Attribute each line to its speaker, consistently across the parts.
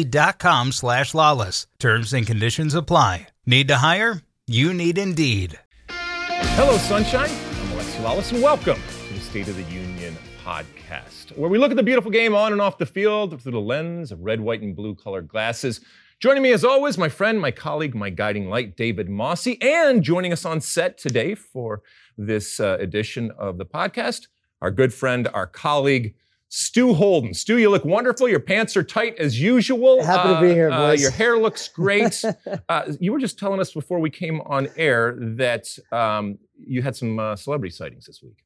Speaker 1: Indeed.com slash lalas. Terms and conditions apply. Need to hire? You need Indeed.
Speaker 2: Hello, Sunshine. I'm Alexi Lalas, and welcome to the State of the Union podcast, where we look at the beautiful game on and off the field through the lens of red, white, and blue colored glasses. Joining me, as always, my friend, my colleague, my guiding light, David Mosse, and joining us on set today for this uh, edition of the podcast, our good friend, our colleague, Stu Holden. Stu, you look wonderful. Your pants are tight as usual.
Speaker 3: Happy to be here,
Speaker 2: Uh,
Speaker 3: boys.
Speaker 2: your hair looks great. uh, you were just telling us before we came on air that um, you had some uh, celebrity sightings this week.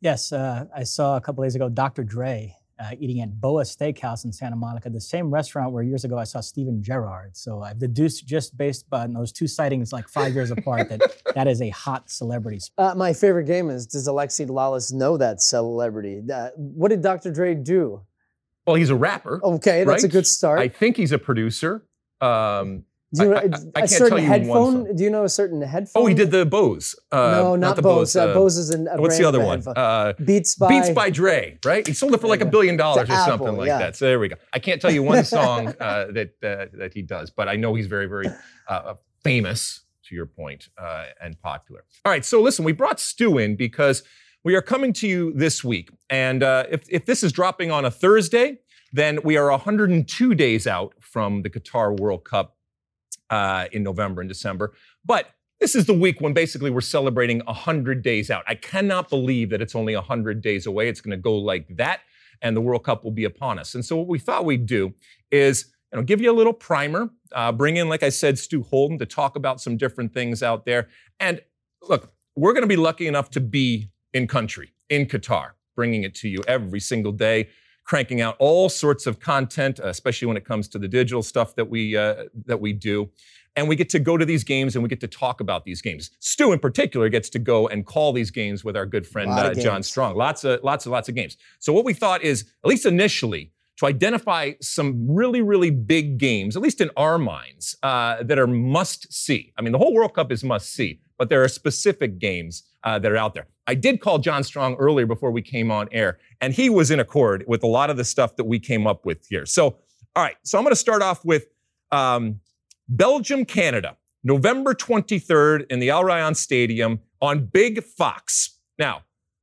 Speaker 3: Yes, uh, I saw a couple days ago Dr. Dre uh, eating at Boa Steakhouse in Santa Monica, the same restaurant where years ago I saw Steven Gerrard. So I've deduced just based on those two sightings, like five years apart, that that is a hot celebrity. spot.
Speaker 4: Uh, my favorite game is Does Alexi Lalas know that celebrity? Uh, what did Dr. Dre do?
Speaker 2: Well, he's a rapper.
Speaker 4: Okay, that's a good start.
Speaker 2: I think he's a producer. Um,
Speaker 4: do you know
Speaker 2: I- I- I
Speaker 4: a
Speaker 2: can't
Speaker 4: certain
Speaker 2: tell you
Speaker 4: headphone? Do you know a certain headphone?
Speaker 2: oh, he did the Bose. Uh,
Speaker 4: no, not,
Speaker 2: the
Speaker 4: Bose. Uh,
Speaker 2: uh,
Speaker 4: Bose is an, a
Speaker 2: what's the other one? Uh,
Speaker 4: Beats by.
Speaker 2: Beats by Dre, right? He sold it for like a billion dollars or
Speaker 4: To
Speaker 2: something like
Speaker 4: yeah.
Speaker 2: that. So there we go. I can't tell you one song uh, that uh, that he does, but I know he's very, very uh, famous. To your point, uh, and popular. All right, so listen, we brought Stu in because we are coming to you this week, and uh, if if this is dropping on a Thursday, then we are 102 days out from the Qatar World Cup uh, in November and December. But this is the week when basically we're celebrating 100 days out. I cannot believe that it's only 100 days away. It's going to go like that, and the World Cup will be upon us. And so, what we thought we'd do is you know, give you a little primer, uh, bring in, like I said, Stu Holden to talk about some different things out there. And look, we're going to be lucky enough to be in country, in Qatar, bringing it to you every single day cranking out all sorts of content, uh, especially when it comes to the digital stuff that we uh, that we do. And we get to go to these games and we get to talk about these games. Stu, in particular, gets to go and call these games with our good friend uh, John. Strong. Lots of lots of lots of games. So what we thought is, at least initially, to identify some really really big games, at least in our minds, uh, that are must see. I mean, the whole World Cup is must see, but there are specific games uh, that are out there. I did call John Strong earlier before we came on air, and he was in accord with a lot of the stuff that we came up with here. So, all right, so I'm going to start off with um, Belgium, Canada, November 23rd in the Al Rayyan Stadium on Big Fox. Now,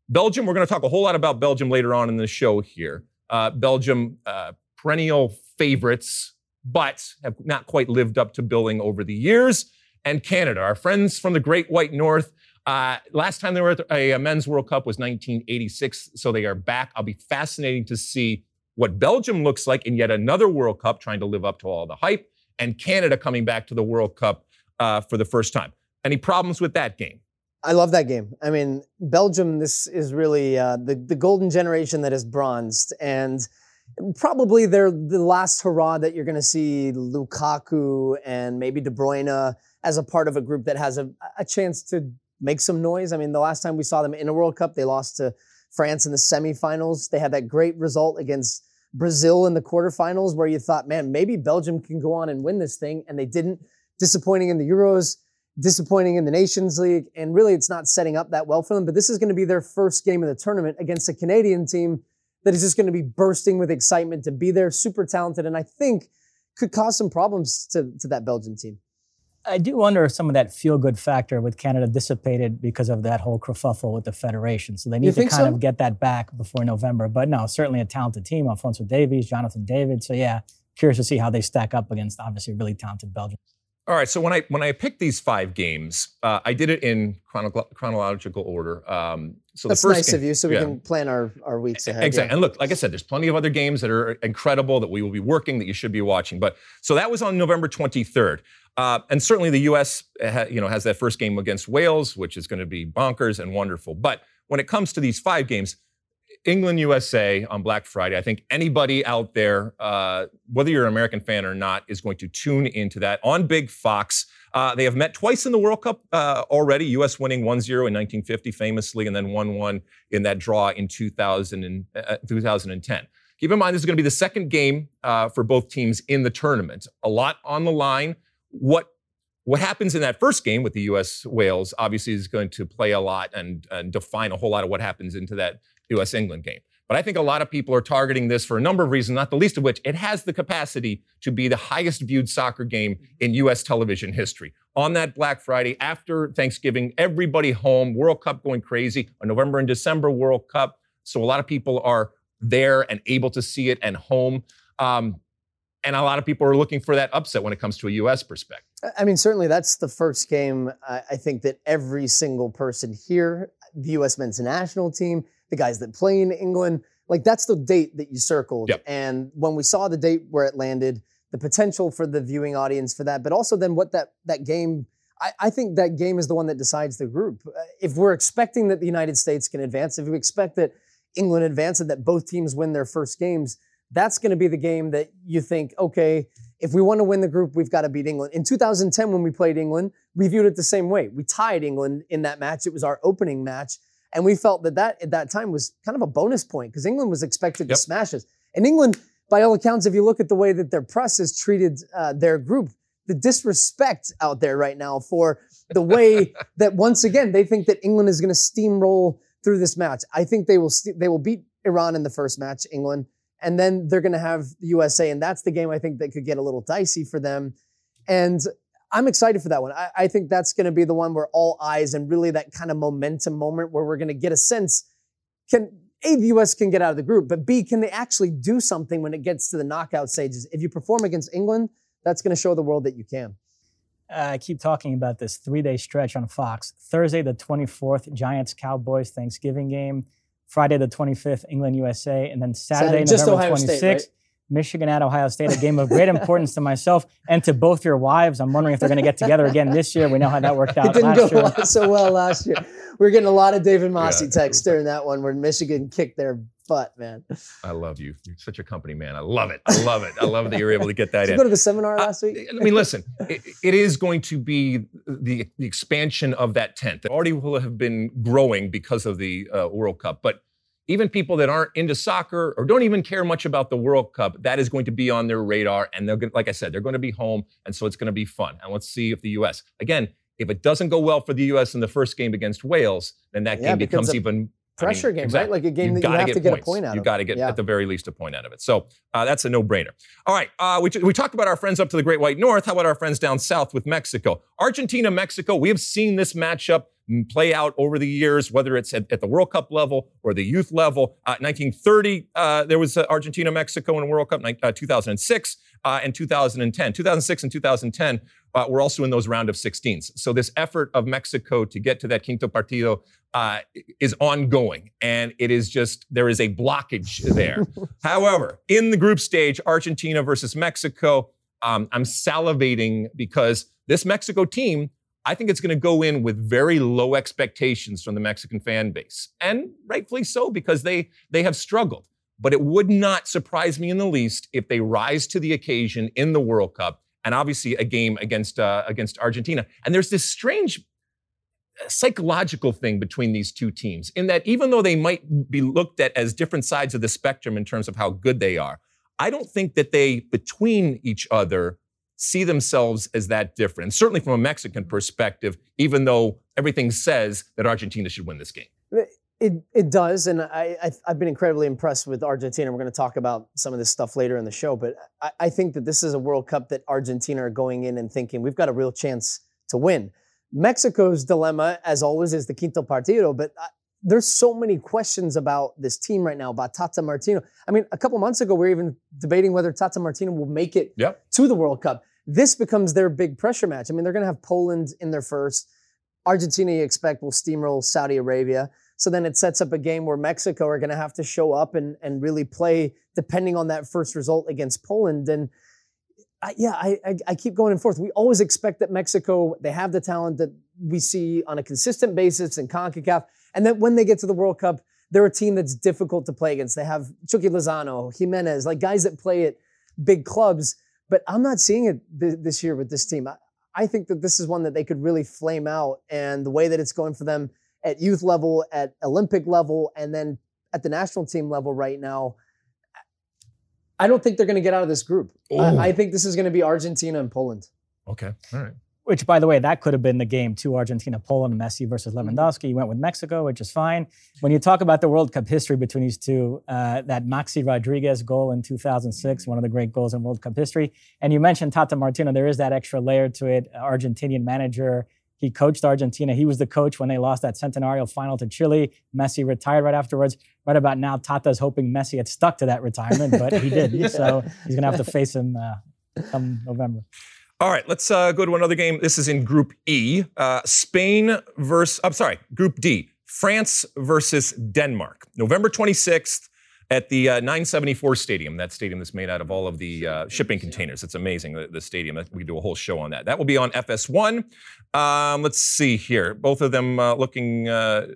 Speaker 2: Belgium, we're going to talk a whole lot about Belgium later on in the show here. Uh, Belgium, uh, perennial favorites, but have not quite lived up to billing over the years. And Canada, our friends from the Great White North. Uh, last time they were at a, a men's World Cup was 1986, so they are back. I'll be fascinating to see what Belgium looks like in yet another World Cup, trying to live up to all the hype, and Canada coming back to the World Cup uh, for the first time. Any problems with that game?
Speaker 4: I love that game. I mean, Belgium, this is really uh, the, the golden generation that is bronzed. And probably they're the last hurrah that you're going to see Lukaku and maybe De Bruyne as a part of a group that has a, a chance to make some noise. I mean, the last time we saw them in a World Cup, they lost to France in the semifinals. They had that great result against Brazil in the quarterfinals where you thought, man, maybe Belgium can go on and win this thing. And they didn't. Disappointing in the Euros disappointing in the Nations League, and really it's not setting up that well for them. But this is going to be their first game of the tournament against a Canadian team that is just going to be bursting with excitement to be there, super talented, and I think could cause some problems to, to that Belgian team.
Speaker 3: I do wonder if some of that feel good factor with Canada dissipated because of that whole kerfuffle with the federation. So they need to kind
Speaker 4: so?
Speaker 3: of get that back before November. But no, certainly a talented team. Alfonso Davies, Jonathan David. So yeah, curious to see how they stack up against obviously really talented Belgium.
Speaker 2: All right. So when I when I picked these five games, uh, I did it in chrono- chronological order. Um, so
Speaker 4: That's
Speaker 2: the first
Speaker 4: nice
Speaker 2: game,
Speaker 4: of you, so we
Speaker 2: yeah.
Speaker 4: can plan our, our weeks ahead.
Speaker 2: Exactly.
Speaker 4: yeah.
Speaker 2: And look, like I said, there's plenty of other games that are incredible that we will be working that you should be watching. But so that was on November 23rd. Uh, and certainly the U.S. Ha, you know has that first game against Wales, which is going to be bonkers and wonderful. But when it comes to these five games, England USA on Black Friday, I think anybody out there, uh, whether you're an American fan or not, is going to tune into that on Big Fox. Uh, they have met twice in the World Cup uh, already, U.S. winning 1 0 in 1950 famously, and then 1 1 in that draw in 2000 and, uh, 2010. Keep in mind, this is going to be the second game uh, for both teams in the tournament. A lot on the line. What what happens in that first game with the U.S. Wales obviously is going to play a lot and, and define a whole lot of what happens into that U.S. England game. But I think a lot of people are targeting this for a number of reasons, not the least of which it has the capacity to be the highest viewed soccer game in U.S. television history. On that Black Friday after Thanksgiving, everybody home, World Cup going crazy, a November and December World Cup. So a lot of people are there and able to see it and home. Um, and a lot of people are looking for that upset when it comes to a U.S. perspective.
Speaker 4: I mean, certainly that's the first game I I think that every single person here, the U.S. men's national team, the guys that play in England, like that's the date that you circled.
Speaker 2: Yep.
Speaker 4: And when we saw the date where it landed, the potential for the viewing audience for that, but also then what that that game. I, I think that game is the one that decides the group. Uh, If we're expecting that the United States can advance, if we expect that England advance and that both teams win their first games, that's going to be the game that you think, okay, if we want to win the group, we've got to beat England. In 2010, when we played England, we viewed it the same way. We tied England in that match. It was our opening match. And we felt that that at that time was kind of a bonus point because England was expected
Speaker 2: Yep.
Speaker 4: to smash us. And England, by all accounts, if you look at the way that their press has treated uh, their group, the disrespect out there right now for the way that once again they think that England is going to steamroll through this match. I think they will st- they will beat Iran in the first match, England, and then they're going to have the USA, and that's the game I think that could get a little dicey for them. And I'm excited for that one. I, I think that's going to be the one where all eyes and really that kind of momentum moment where we're going to get a sense can A, the US can get out of the group, but B, can they actually do something when it gets to the knockout stages? If you perform against England, that's going to show the world that you can.
Speaker 3: Uh, I keep talking about this three day stretch on Fox. Thursday, the 24th, Giants Cowboys Thanksgiving game. Friday, the 25th, England USA. And then Saturday,
Speaker 4: Saturday,
Speaker 3: November
Speaker 4: Ohio
Speaker 3: 26th,
Speaker 4: State, right?
Speaker 3: Michigan at Ohio State, a game of great importance to myself and to both your wives. I'm wondering if they're going to get together again this year. We know how that worked out
Speaker 4: It didn't go
Speaker 3: year.
Speaker 4: so well last year. We are getting a lot of David Mosse
Speaker 2: Yeah.
Speaker 4: texts during that one where Michigan kicked their butt, man.
Speaker 2: I love you. You're such a company man. I love it. I love it. I love that you're able to get that in.
Speaker 4: you
Speaker 2: in.
Speaker 4: go to the seminar last week?
Speaker 2: I mean, listen, it, it is going to be the, the expansion of that tent that already will have been growing because of the uh, World Cup. But even people that aren't into soccer or don't even care much about the World Cup, that is going to be on their radar. And they're going, like I said, they're going to be home, and so it's going to be fun. And let's see if the U.S. again, if it doesn't go well for the U.S. in the first game against Wales, then that
Speaker 4: Yeah,
Speaker 2: game
Speaker 4: becomes a
Speaker 2: even I
Speaker 4: Pressure
Speaker 2: mean,
Speaker 4: game,
Speaker 2: exactly.
Speaker 4: right? Like a game that you have to get
Speaker 2: points.
Speaker 4: a point out
Speaker 2: You got to get
Speaker 4: Yeah.
Speaker 2: at the very least a point out of it. So uh, that's a no-brainer. All right, uh, we, we talked about our friends up to the Great White North. How about our friends down south with Mexico? Argentina, Mexico. We have seen this matchup play out over the years, whether it's at, at the World Cup level or the youth level. Uh, 1930, uh, there was uh, Argentina, Mexico in a World Cup. Uh, 2006 uh, and 2010. 2006 and 2010 uh, were also in those round of 16s. So this effort of Mexico to get to that quinto partido uh, is ongoing, and it is just there is a blockage there. However, in the group stage, Argentina versus Mexico, um, I'm salivating because this Mexico team, I think it's going to go in with very low expectations from the Mexican fan base, and rightfully so because they they have struggled. But it would not surprise me in the least if they rise to the occasion in the World Cup, and obviously a game against uh, against Argentina. And there's this strange uh, psychological thing between these two teams in that even though they might be looked at as different sides of the spectrum in terms of how good they are, I don't think that they between each other see themselves as that different. Certainly from a Mexican mm-hmm. perspective, even though everything says that Argentina should win this game.
Speaker 4: It it does, and I, I I've been incredibly impressed with Argentina. We're going to talk about some of this stuff later in the show, but I, I think that this is a World Cup that Argentina are going in and thinking we've got a real chance to win. Mexico's dilemma, as always, is the quinto partido, but I, there's so many questions about this team right now about Tata Martino. I mean, a couple months ago we were even debating whether Tata Martino will make it
Speaker 2: Yep.
Speaker 4: to the World Cup. This becomes their big pressure match. I mean, they're going to have Poland in their first. Argentina, you expect, will steamroll Saudi Arabia. So then it sets up a game where Mexico are going to have to show up and, and really play depending on that first result against Poland. And I, yeah, I, I, I keep going and forth. We always expect that Mexico, they have the talent that we see on a consistent basis in CONCACAF. And then when they get to the World Cup, they're a team that's difficult to play against. They have Chucky Lozano, Jimenez, like guys that play at big clubs. But I'm not seeing it th- this year with this team. I, I think that this is one that they could really flame out. And the way that it's going for them at youth level, at Olympic level, and then at the national team level right now, I don't think they're going to get out of this group. I, I think this is going to be Argentina and Poland.
Speaker 2: Okay. All right.
Speaker 3: Which, by the way, that could have been the game too Argentina, Poland, Messi versus Lewandowski. You went with Mexico, which is fine. When you talk about the World Cup history between these two, uh, that Maxi Rodriguez goal in 2006, one of the great goals in World Cup history. And you mentioned Tata Martino, there is that extra layer to it. Argentinian manager. He coached Argentina. He was the coach when they lost that Centenario final to Chile. Messi retired right afterwards. Right about now, Tata's hoping Messi had stuck to that retirement, but he did. yeah. So he's going to have to face him uh, come November.
Speaker 2: All right, let's uh, go to another game. This is in Group E. Uh, Spain versus, I'm sorry, Group D. France versus Denmark. November 26th at the uh, 974 Stadium. That stadium that's made out of all of the uh, shipping containers. It's amazing, the, the stadium. We do a whole show on that. That will be on FS1. Um, let's see here. Both of them uh, looking uh,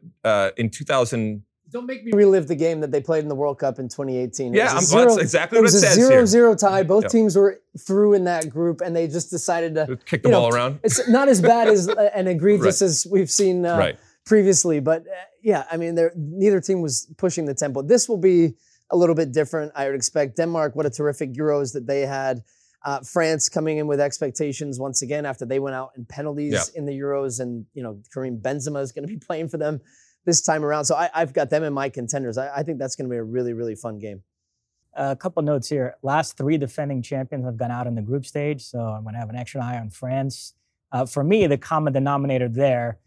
Speaker 2: in 2000-
Speaker 4: don't make me relive the game that they played in the World Cup in 2018.
Speaker 2: Yeah, I'm, zero, that's exactly what it,
Speaker 4: it
Speaker 2: says.
Speaker 4: It was a
Speaker 2: here.
Speaker 4: zero-zero tie. Both yep. teams were through in that group, and they just decided to
Speaker 2: kick the ball around.
Speaker 4: It's not as bad as uh, and egregious right. as we've seen uh, right. previously, but uh, yeah, I mean, neither team was pushing the tempo. This will be a little bit different. I would expect Denmark. What a terrific Euros that they had. Uh, France coming in with expectations once again after they went out in penalties yeah. in the Euros, and you know Karim Benzema is going to be playing for them this time around. So I, have got them in my contenders. I, I think that's going to be a really, really fun game.
Speaker 3: A couple notes here. Last three defending champions have gone out in the group stage, so I'm going to have an extra eye on France. Uh, for me, the common denominator there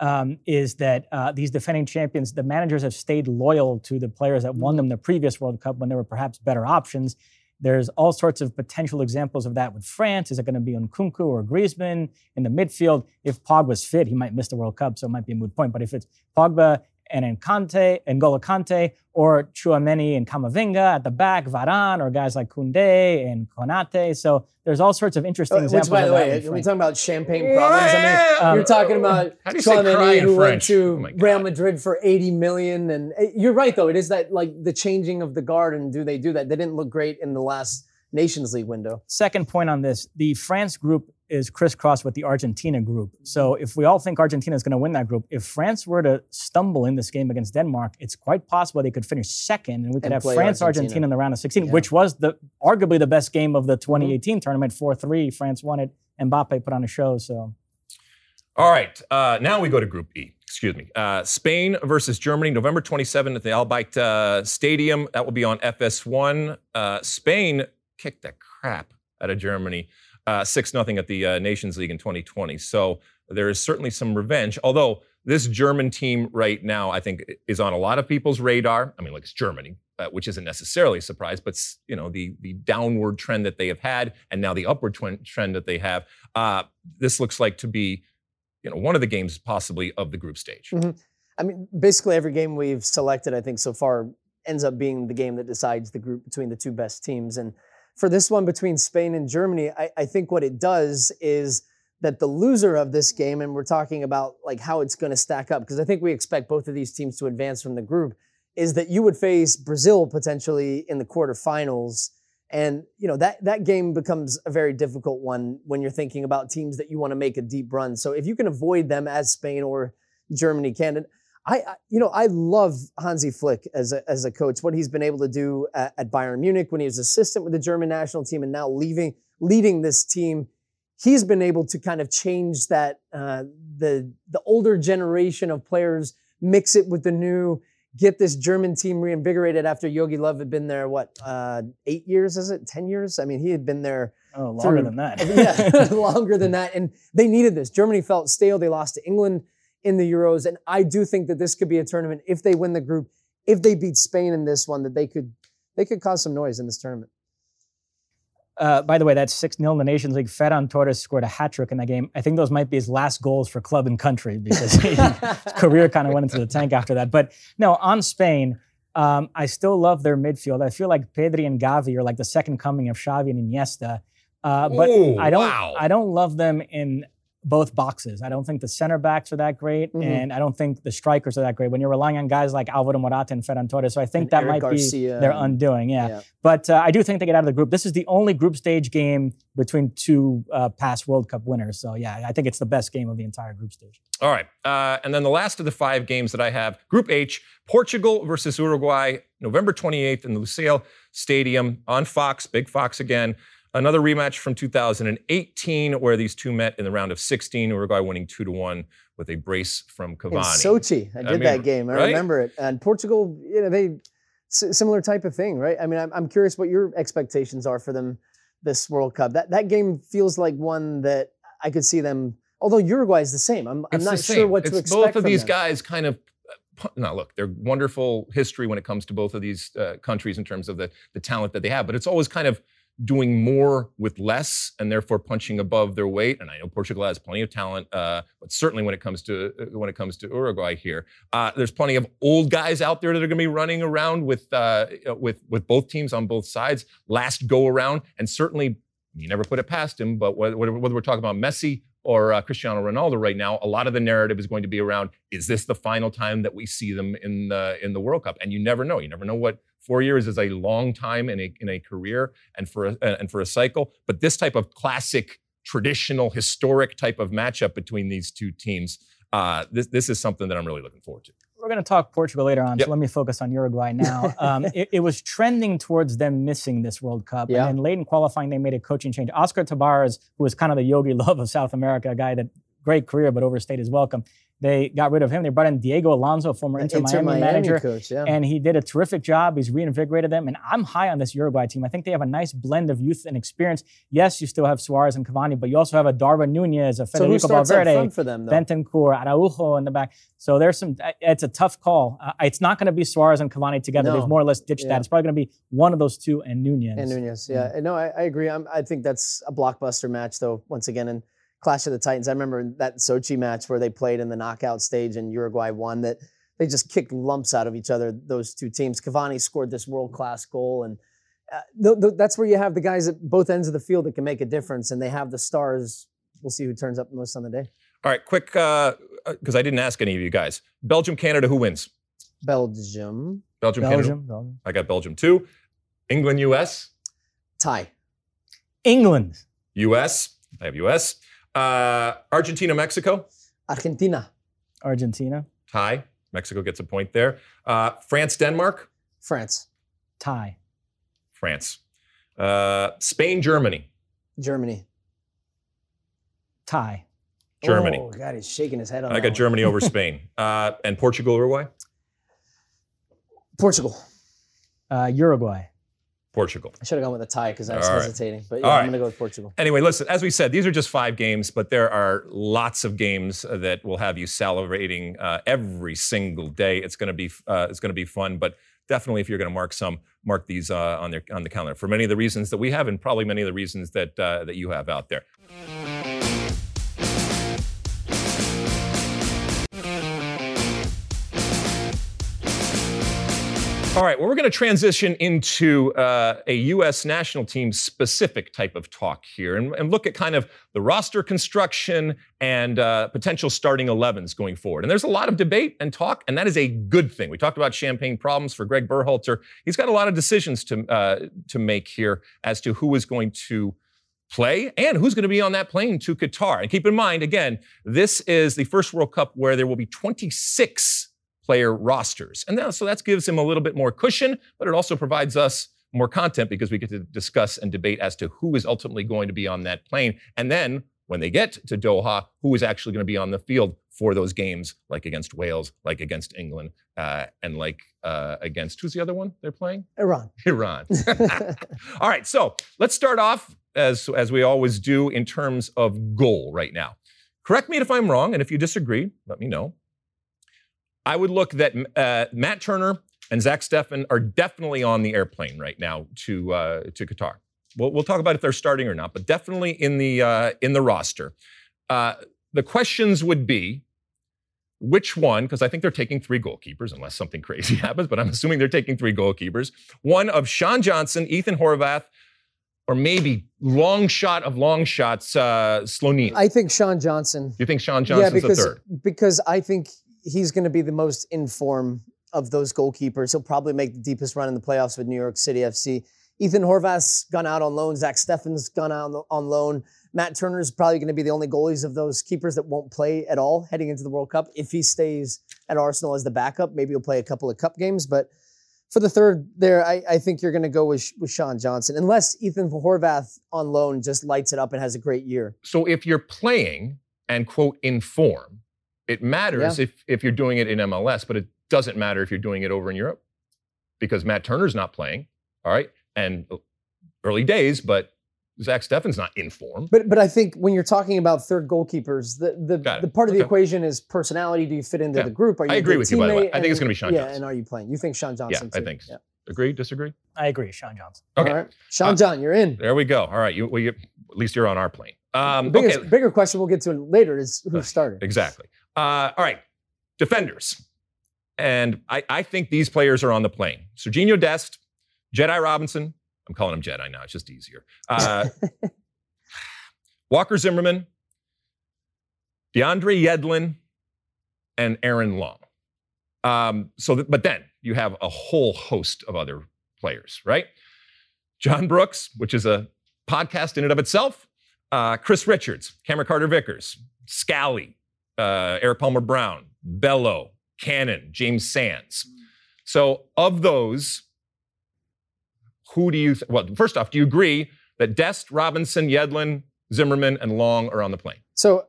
Speaker 3: um, is that uh, these defending champions, the managers have stayed loyal to the players that won them the previous World Cup when there were perhaps better options. There's all sorts of potential examples of that with France. Is it going to be Nkunku or Griezmann in the midfield? If Pogba's fit, he might miss the World Cup, so it might be a moot point. But if it's Pogba and in Encante, N'Golo Kante, or Tchouameni and Camavinga at the back, Varane, or guys like Koundé and Konate. So there's all sorts of interesting uh, examples.
Speaker 4: Which, by the way, are we talking about champagne problems? I mean, um, you're talking about Tchouameni who went to oh Real Madrid for 80 million, and eh, you're right though. It is that like the changing of the guard, and do they do that? They didn't look great in the last Nations League window.
Speaker 3: Second point on this: the France group is crisscrossed with the Argentina group. So if we all think Argentina is going to win that group, if France were to stumble in this game against Denmark, it's quite possible they could finish second, and we could and have France Argentina. Argentina in the round of 16, yeah. which was the arguably the best game of the 2018 mm-hmm. tournament. Four three, France won it. Mbappe put on a show. So.
Speaker 2: All right, uh, now we go to Group E. Excuse me. Uh, Spain versus Germany, November 27th at the Al uh, Stadium. That will be on FS1. Uh, Spain kicked the crap out of Germany six nothing at the uh, Nations League in 2020. So there is certainly some revenge. Although this German team right now, I think, is on a lot of people's radar. I mean, like it's Germany, uh, which isn't necessarily a surprise, but you know the the downward trend that they have had, and now the upward trend that they have. Uh, this looks like to be, you know, one of the games possibly of the group stage.
Speaker 4: Mm-hmm. I mean, basically every game we've selected, I think so far ends up being the game that decides the group between the two best teams, and for this one between Spain and Germany, I, I think what it does is that the loser of this game, and we're talking about like how it's going to stack up, because I think we expect both of these teams to advance from the group, is that you would face Brazil potentially in the quarterfinals. And you know that that game becomes a very difficult one when you're thinking about teams that you want to make a deep run. So if you can avoid them as Spain or Germany can, I, you know, I love Hansi Flick as a, as a coach. What he's been able to do at, at Bayern Munich when he was assistant with the German national team, and now leaving leading this team, he's been able to kind of change that uh, the the older generation of players, mix it with the new, get this German team reinvigorated after Jogi Löw had been there. What uh, eight years is it? Ten years? I mean, he had been there.
Speaker 3: Oh, longer through, than that.
Speaker 4: yeah, longer than that. And they needed this. Germany felt stale. They lost to England in the Euros. And I do think that this could be a tournament if they win the group, if they beat Spain in this one, that they could they could cause some noise in this tournament.
Speaker 3: Uh, by the way, that's 6 0 in the Nations League. Ferran Torres scored a hat trick in that game. I think those might be his last goals for club and country because his career kind of went into the tank after that. But no, on Spain, um, I still love their midfield. I feel like Pedri and Gavi are like the second coming of Xavi and Iniesta. Uh, but
Speaker 2: Ooh,
Speaker 3: I don't
Speaker 2: wow.
Speaker 3: I don't love them in both boxes. I don't think the center backs are that great,
Speaker 4: Mhm.
Speaker 3: and I don't think the strikers are that great. When you're relying on guys like Alvaro Morata and Ferran Torres, so I think
Speaker 4: And
Speaker 3: that
Speaker 4: Eric
Speaker 3: might
Speaker 4: Garcia
Speaker 3: be their undoing. Yeah,
Speaker 4: yeah.
Speaker 3: but uh, I do think they get out of the group. This is the only group stage game between two uh, past World Cup winners. So yeah, I think it's the best game of the entire group stage.
Speaker 2: All right. Uh, and then the last of the five games that I have Group H, Portugal versus Uruguay, November 28th in the Lusail Stadium on Fox, Big Fox again. Another rematch from 2018 where these two met in the round of 16, Uruguay winning 2 to 1 with a brace from
Speaker 4: In
Speaker 2: Cavani.
Speaker 4: Sochi, I did
Speaker 2: mean,
Speaker 4: that game. I
Speaker 2: right?
Speaker 4: remember it. And Portugal, you know, they s- similar type of thing, right? I mean, I'm, I'm curious what your expectations are for them this World Cup. That that game feels like one that I could see them. Although Uruguay is the same, I'm, I'm not sure what to
Speaker 2: it's
Speaker 4: expect.
Speaker 2: Both of these
Speaker 4: them.
Speaker 2: guys kind of. uh, Now, look, they're wonderful history when it comes to both of these uh, countries in terms of the, the talent that they have, but it's always kind of doing more with less and therefore punching above their weight. And I know Portugal has plenty of talent, uh, but certainly when it comes to uh, when it comes to Uruguay here, uh, there's plenty of old guys out there that are going to be running around with uh, with with both teams on both sides. Last go around, and certainly you never put it past him. But whether, whether we're talking about Messi or uh, Cristiano Ronaldo right now, a lot of the narrative is going to be around: Is this the final time that we see them in the in the World Cup? And you never know. You never know what four years is a long time in a in a career and for a, and for a cycle. But this type of classic, traditional, historic type of matchup between these two teams, uh, this this is something that I'm really looking forward to.
Speaker 3: We're going to talk Portugal later on,
Speaker 2: Yep.
Speaker 3: so let me focus on Uruguay now. Um, it, it was trending towards them missing this World Cup.
Speaker 4: Yeah.
Speaker 3: And then late in qualifying, they made a coaching change. Oscar Tabarez, who was kind of the Jogi Löw of South America, a guy that great career but overstayed his welcome. They got rid of him. They brought in Diego Alonso, former Inter,
Speaker 4: Inter
Speaker 3: Miami,
Speaker 4: Miami
Speaker 3: manager.
Speaker 4: coach, yeah.
Speaker 3: And he did a terrific job. He's reinvigorated them. And I'm high on this Uruguay team. I think they have a nice blend of youth and experience. Yes, you still have Suarez and Cavani, but you also have a Darwin Nunez, a
Speaker 4: so
Speaker 3: Federico
Speaker 4: up
Speaker 3: Valverde,
Speaker 4: for them though?
Speaker 3: Bentancur, Araujo in the back. So there's some. It's a tough call. Uh, it's not going to be Suarez and Cavani together.
Speaker 4: No.
Speaker 3: They've more or less ditched
Speaker 4: Yeah.
Speaker 3: that. It's probably going to be one of those two and Nunez.
Speaker 4: And Nunez, yeah. No, I, I agree. I'm, I think that's a blockbuster match, though. Once again, in Clash of the Titans, I remember that Sochi match where they played in the knockout stage and Uruguay won. That they just kicked lumps out of each other. Those two teams. Cavani scored this world class goal, and uh, th- th- that's where you have the guys at both ends of the field that can make a difference, and they have the stars. We'll see who turns up most on the day.
Speaker 2: All right, quick, because I didn't ask any of you guys. Belgium, Canada, who wins?
Speaker 4: Belgium
Speaker 2: Belgium, Canada.
Speaker 3: Belgium, Belgium.
Speaker 2: I got Belgium too. England, US.
Speaker 4: tie.
Speaker 3: England.
Speaker 2: US. I have US. Uh, Argentina, Mexico.
Speaker 4: Argentina,
Speaker 3: Argentina.
Speaker 2: Tie. Mexico gets a point there. Uh, France, Denmark.
Speaker 4: France,
Speaker 3: Tie.
Speaker 2: France. Uh, Spain, Germany.
Speaker 4: Germany.
Speaker 3: Tie.
Speaker 2: Germany.
Speaker 4: Oh God, he's shaking his head on
Speaker 2: I
Speaker 4: that
Speaker 2: got
Speaker 4: one.
Speaker 2: Germany over Spain. Uh, and Portugal, Uruguay.
Speaker 4: Portugal.
Speaker 3: Uh, Uruguay.
Speaker 4: I should have gone with a tie because I was
Speaker 2: All right.
Speaker 4: hesitating. But yeah,
Speaker 2: All
Speaker 4: I'm
Speaker 2: right.
Speaker 4: going to go with Portugal.
Speaker 2: Anyway, listen, as we said, these are just five games, but there are lots of games uh, that will have you salivating uh, every single day. It's going to be uh, it's going to be fun, but definitely if you're going to mark some, mark these uh, on their on the calendar for many of the reasons that we have, and probably many of the reasons that uh, that you have out there. All right, well, we're going to transition into uh, a U.S. national team specific type of talk here and, and look at kind of the roster construction and uh, potential starting 11s going forward. And there's a lot of debate and talk, and that is a good thing. We talked about champagne problems for Greg Berhalter. He's got a lot of decisions to, uh, to make here as to who is going to play and who's going to be on that plane to Qatar. And keep in mind, again, this is the first World Cup where there will be 26 player rosters. And that, so that gives him a little bit more cushion, but it also provides us more content because we get to discuss and debate as to who is ultimately going to be on that plane. And then when they get to Doha, who is actually going to be on the field for those games, like against Wales, like against England, uh, and like uh, against who's the other one they're playing?
Speaker 4: Iran.
Speaker 2: Iran. All right, so let's start off as as we always do in terms of goal right now. Correct me if I'm wrong, and if you disagree, let me know. I would look that uh, Matt Turner and Zach Steffen are definitely on the airplane right now to uh, to Qatar. We'll, we'll talk about if they're starting or not, but definitely in the uh, in the roster. Uh, the questions would be which one, because I think they're taking three goalkeepers, unless something crazy happens, but I'm assuming they're taking three goalkeepers. One of Sean Johnson, Ethan Horvath, or maybe long shot of long shots, uh, Slonina.
Speaker 4: I think Sean Johnson.
Speaker 2: You think Sean Johnson's
Speaker 4: yeah, because,
Speaker 2: the third?
Speaker 4: Because I think he's going to be the most in form of those goalkeepers. He'll probably make the deepest run in the playoffs with New York City FC. Ethan Horvath's gone out on loan. Zach Steffen's gone out on loan. Matt Turner's probably going to be the only goalies of those keepers that won't play at all heading into the World Cup. If he stays at Arsenal as the backup, maybe he'll play a couple of cup games. But for the third there, I, I think you're going to go with, with Sean Johnson, unless Ethan Horvath on loan just lights it up and has a great year.
Speaker 2: So if you're playing and quote in form, it matters yeah. if if you're doing it in MLS, but it doesn't matter if you're doing it over in Europe because Matt Turner's not playing. All right, and early days, but Zach Steffen's not in form.
Speaker 4: But but I think when you're talking about third goalkeepers, the the, the part of the equation is personality. Do you fit into yeah. the group?
Speaker 2: Are you I agree with you. By the way, I think it's going to be Sean. Johnson.
Speaker 4: Yeah,
Speaker 2: Johnson.
Speaker 4: and are you playing? You think Sean Johnson?
Speaker 2: Yeah, too? I think. Yeah. Agree? Disagree?
Speaker 3: I agree. Sean Johnson.
Speaker 2: Okay.
Speaker 4: All right. Sean uh, John, you're in.
Speaker 2: There we go. All right. You, well, you, at least you're on our plane. Um,
Speaker 4: biggest,
Speaker 2: okay.
Speaker 4: Bigger question we'll get to later is who started.
Speaker 2: Exactly. Uh, all right. Defenders. And I, I think these players are on the plane. Serginho Dest, Jedi Robinson, I'm calling him Jedi now. It's just easier. Uh, Walker Zimmerman, DeAndre Yedlin, and Aaron Long. Um, so, th- but then you have a whole host of other players, right? John Brooks, which is a podcast in and of itself. Uh, Chris Richards, Cameron Carter Vickers, Scally, uh, Erik Palmer Brown, Bello, Cannon, James Sands. So, of those, who do you, th- well, first off, do you agree that Dest, Robinson, Yedlin, Zimmerman, and Long are on the plane?
Speaker 4: So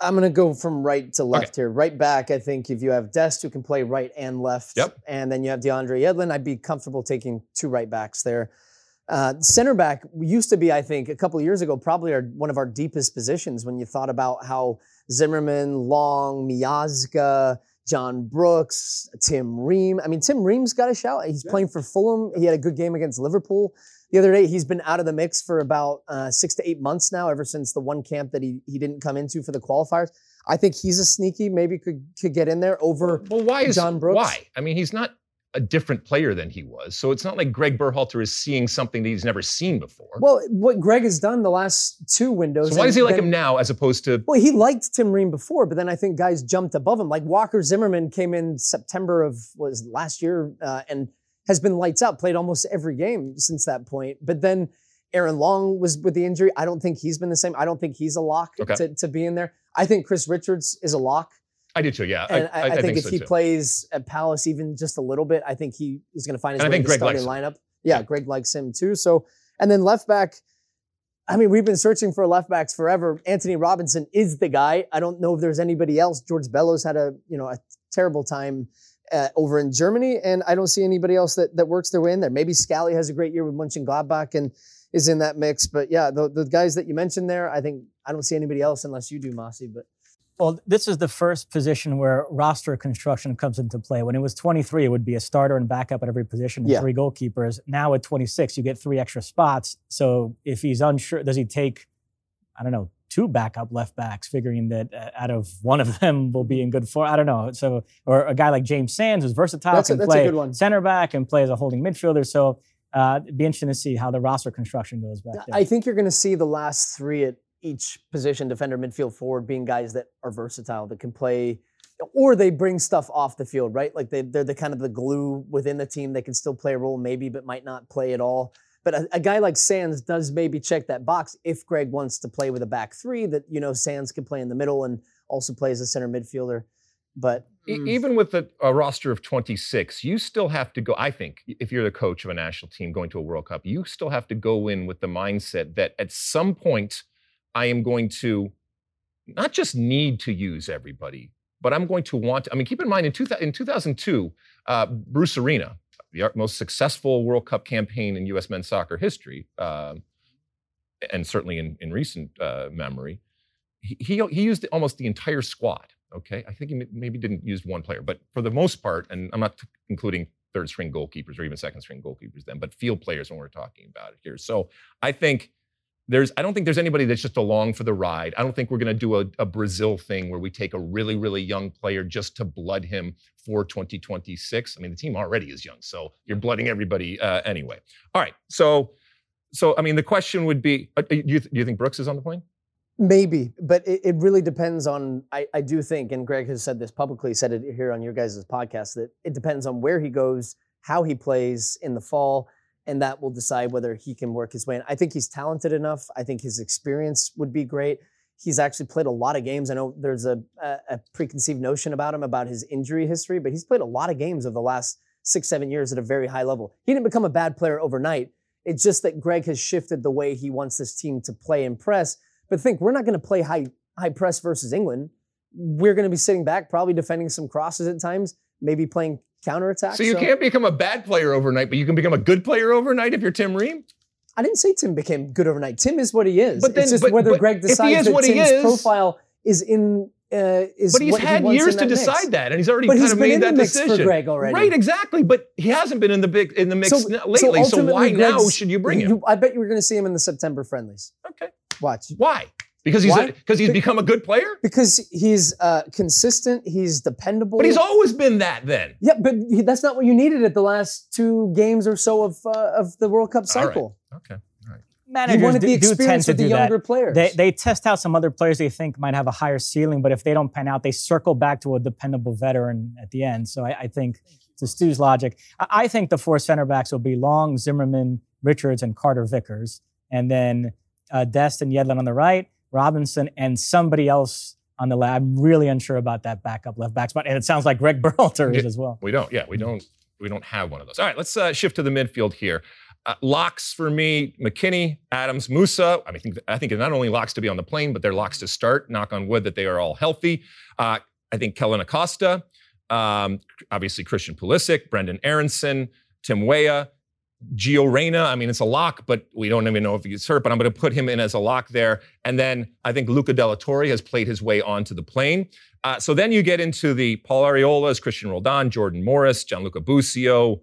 Speaker 4: I'm going to go from right to left okay. here. Right back, I think if you have Dest who can play right and left,
Speaker 2: yep.
Speaker 4: and then you have DeAndre Yedlin, I'd be comfortable taking two right backs there. Uh, center back used to be, I think, a couple years ago, probably our, one of our deepest positions when you thought about how Zimmerman, Long, Miazga, John Brooks, Tim Ream. I mean, Tim Ream's got a shout. He's yeah. playing for Fulham. He had a good game against Liverpool the other day. He's been out of the mix for about uh, six to eight months now, ever since the one camp that he he didn't come into for the qualifiers. I think he's a sneaky, maybe could could get in there over
Speaker 2: well, why is,
Speaker 4: John Brooks.
Speaker 2: Why? I mean, he's not a different player than he was. So it's not like Greg Berhalter is seeing something that he's never seen before.
Speaker 4: Well, what Greg has done the last two windows.
Speaker 2: So why does he like him now as opposed to?
Speaker 4: Well, he liked Tim Ream before, but then I think guys jumped above him. Like Walker Zimmerman came in September of was last year uh, and has been lights out, played almost every game since that point. But then Aaron Long was with the injury. I don't think he's been the same. I don't think he's a lock okay. to, to be in there. I think Chris Richards is a lock.
Speaker 2: I do too. Yeah,
Speaker 4: and I, I, I think, think, if so he too. plays at Palace even just a little bit, I think he is going to find his and way in the starting lineup. Yeah, Greg likes him too. So, and then left back. I mean, we've been searching for left backs forever. Anthony Robinson is the guy. I don't know if there's anybody else. George Bello's had a you know a terrible time uh, over in Germany, and I don't see anybody else that that works their way in there. Maybe Scally has a great year with Mönchengladbach Gladbach and is in that mix. But yeah, the, the guys that you mentioned there, I think I don't see anybody else unless you do, Mosse. But
Speaker 3: well, this is the first position where roster construction comes into play. When it was 23, it would be a starter and backup at every position yeah. three goalkeepers. Now at 26, you get three extra spots. So if he's unsure, does he take, I don't know, two backup left backs, figuring that uh, out of one of them will be in good form? I don't know. So, or a guy like James Sands, who's versatile,
Speaker 4: that's
Speaker 3: can
Speaker 4: a,
Speaker 3: play center back and play as a holding midfielder. So uh, it'd be interesting to see how the roster construction goes back there.
Speaker 4: I think you're going to see the last three at each position, defender, midfield, forward, being guys that are versatile, that can play, or they bring stuff off the field, right? Like they, they're the kind of the glue within the team. They can still play a role, maybe, but might not play at all. But a, a, guy like Sands does maybe check that box if Greg wants to play with a back three. That you know Sands can play in the middle and also play as a center midfielder. But
Speaker 2: mm. even with a, a, roster of 26, you still have to go. I think if you're the coach of a national team going to a World Cup, you still have to go in with the mindset that at some point I am going to not just need to use everybody, but I'm going to want to. I mean, keep in mind in, two, in 2002, uh, Bruce Arena, the most successful World Cup campaign in U.S. men's soccer history, uh, and certainly in, in recent uh, memory, he, he, he used almost the entire squad. Okay, I think he maybe didn't use one player, but for the most part, and I'm not including third string goalkeepers or even second string goalkeepers then, but field players when we're talking about it here. So I think there's I don't think there's anybody that's just along for the ride. I don't think we're going to do a, a, Brazil thing where we take a really really young player just to blood him for 2026. I mean, the team already is young, so you're blooding everybody uh, anyway. All right, so so I mean, the question would be: uh, do, you th- you think Brooks is on the plane?
Speaker 4: Maybe, but it, it really depends on. I, I do think, and Greg has said this publicly, said it here on your guys' podcast, that it depends on where he goes, how he plays in the fall and that will decide whether he can work his way in. I think he's talented enough. I think his experience would be great. He's actually played a lot of games. I know there's a, a, preconceived notion about him about his injury history, but he's played a lot of games over the last six, seven years at a very high level. He didn't become a bad player overnight. It's just that Greg has shifted the way he wants this team to play and press. But think, we're not going to play high high press versus England. We're going to be sitting back, probably defending some crosses at times, maybe playing counterattack.
Speaker 2: So you so. can't become a bad player overnight, but you can become a good player overnight if you're Tim Ream?
Speaker 4: I didn't say Tim became good overnight. Tim is what he is. But then, it's just but, whether but Greg decides that Tim's is, profile is in uh, is
Speaker 2: but he's had
Speaker 4: he
Speaker 2: years to decide that, and he's already but kind of made that decision.
Speaker 4: For Greg already.
Speaker 2: Right, exactly. But he hasn't been in the big in the mix so, lately. So, so why Greg's, now should you bring him? You,
Speaker 4: I bet you were going to see him in the September friendlies.
Speaker 2: Okay,
Speaker 4: watch.
Speaker 2: Why? Because he's because he's Be- become a good player.
Speaker 4: Because he's uh, consistent. He's dependable.
Speaker 2: But he's always been that. Then.
Speaker 4: Yeah, but he, that's not what you needed at the last two games or so of uh, of the World Cup cycle.
Speaker 2: Okay. All right.
Speaker 3: Managers
Speaker 4: you wanted
Speaker 3: do,
Speaker 4: the experience
Speaker 3: with
Speaker 4: the younger
Speaker 3: that.
Speaker 4: players.
Speaker 3: They, they test out some other players they think might have a higher ceiling, but if they don't pan out, they circle back to a dependable veteran at the end. So I, I think to Stu's logic, I, I think the four center backs will be Long, Zimmerman, Richards, and Carter Vickers, and then uh, Dest and Yedlin on the right Robinson, and somebody else on the lab. I'm really unsure about that backup left back spot, and it sounds like Greg Berhalter is as well.
Speaker 2: We don't. Yeah, we don't. We don't have one of those. All right, let's uh, shift to the midfield here. Uh, locks for me: McKennie, Adams, Musah. I mean, I think, I think not only locks to be on the plane, but they're locks to start. Knock on wood that they are all healthy. Uh, I think Kellyn Acosta, um, obviously Christian Pulisic, Brendan Aaronson, Tim Weah. Gio Reyna, I mean, it's a lock, but we don't even know if he's hurt, but I'm going to put him in as a lock there. And then I think Luca de la Torre has played his way onto the plane. Uh, so then you get into the Paul Arriolas, Cristian Roldan, Jordan Morris, Gianluca Busio,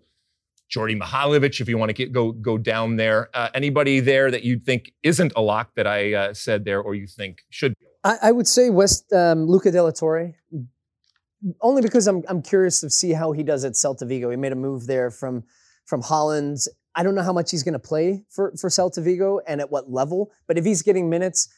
Speaker 2: Djordje Mihailovic, if you want to get, go, go down there. Uh, anybody there that you think isn't a lock that I uh, said there or you think should be?
Speaker 4: I, I would say West um, Luca de la Torre, only because I'm, I'm curious to see how he does at Celta Vigo. He made a move there from – from Holland. I don't know how much he's going to play for for Celta Vigo and at what level, but if he's getting minutes,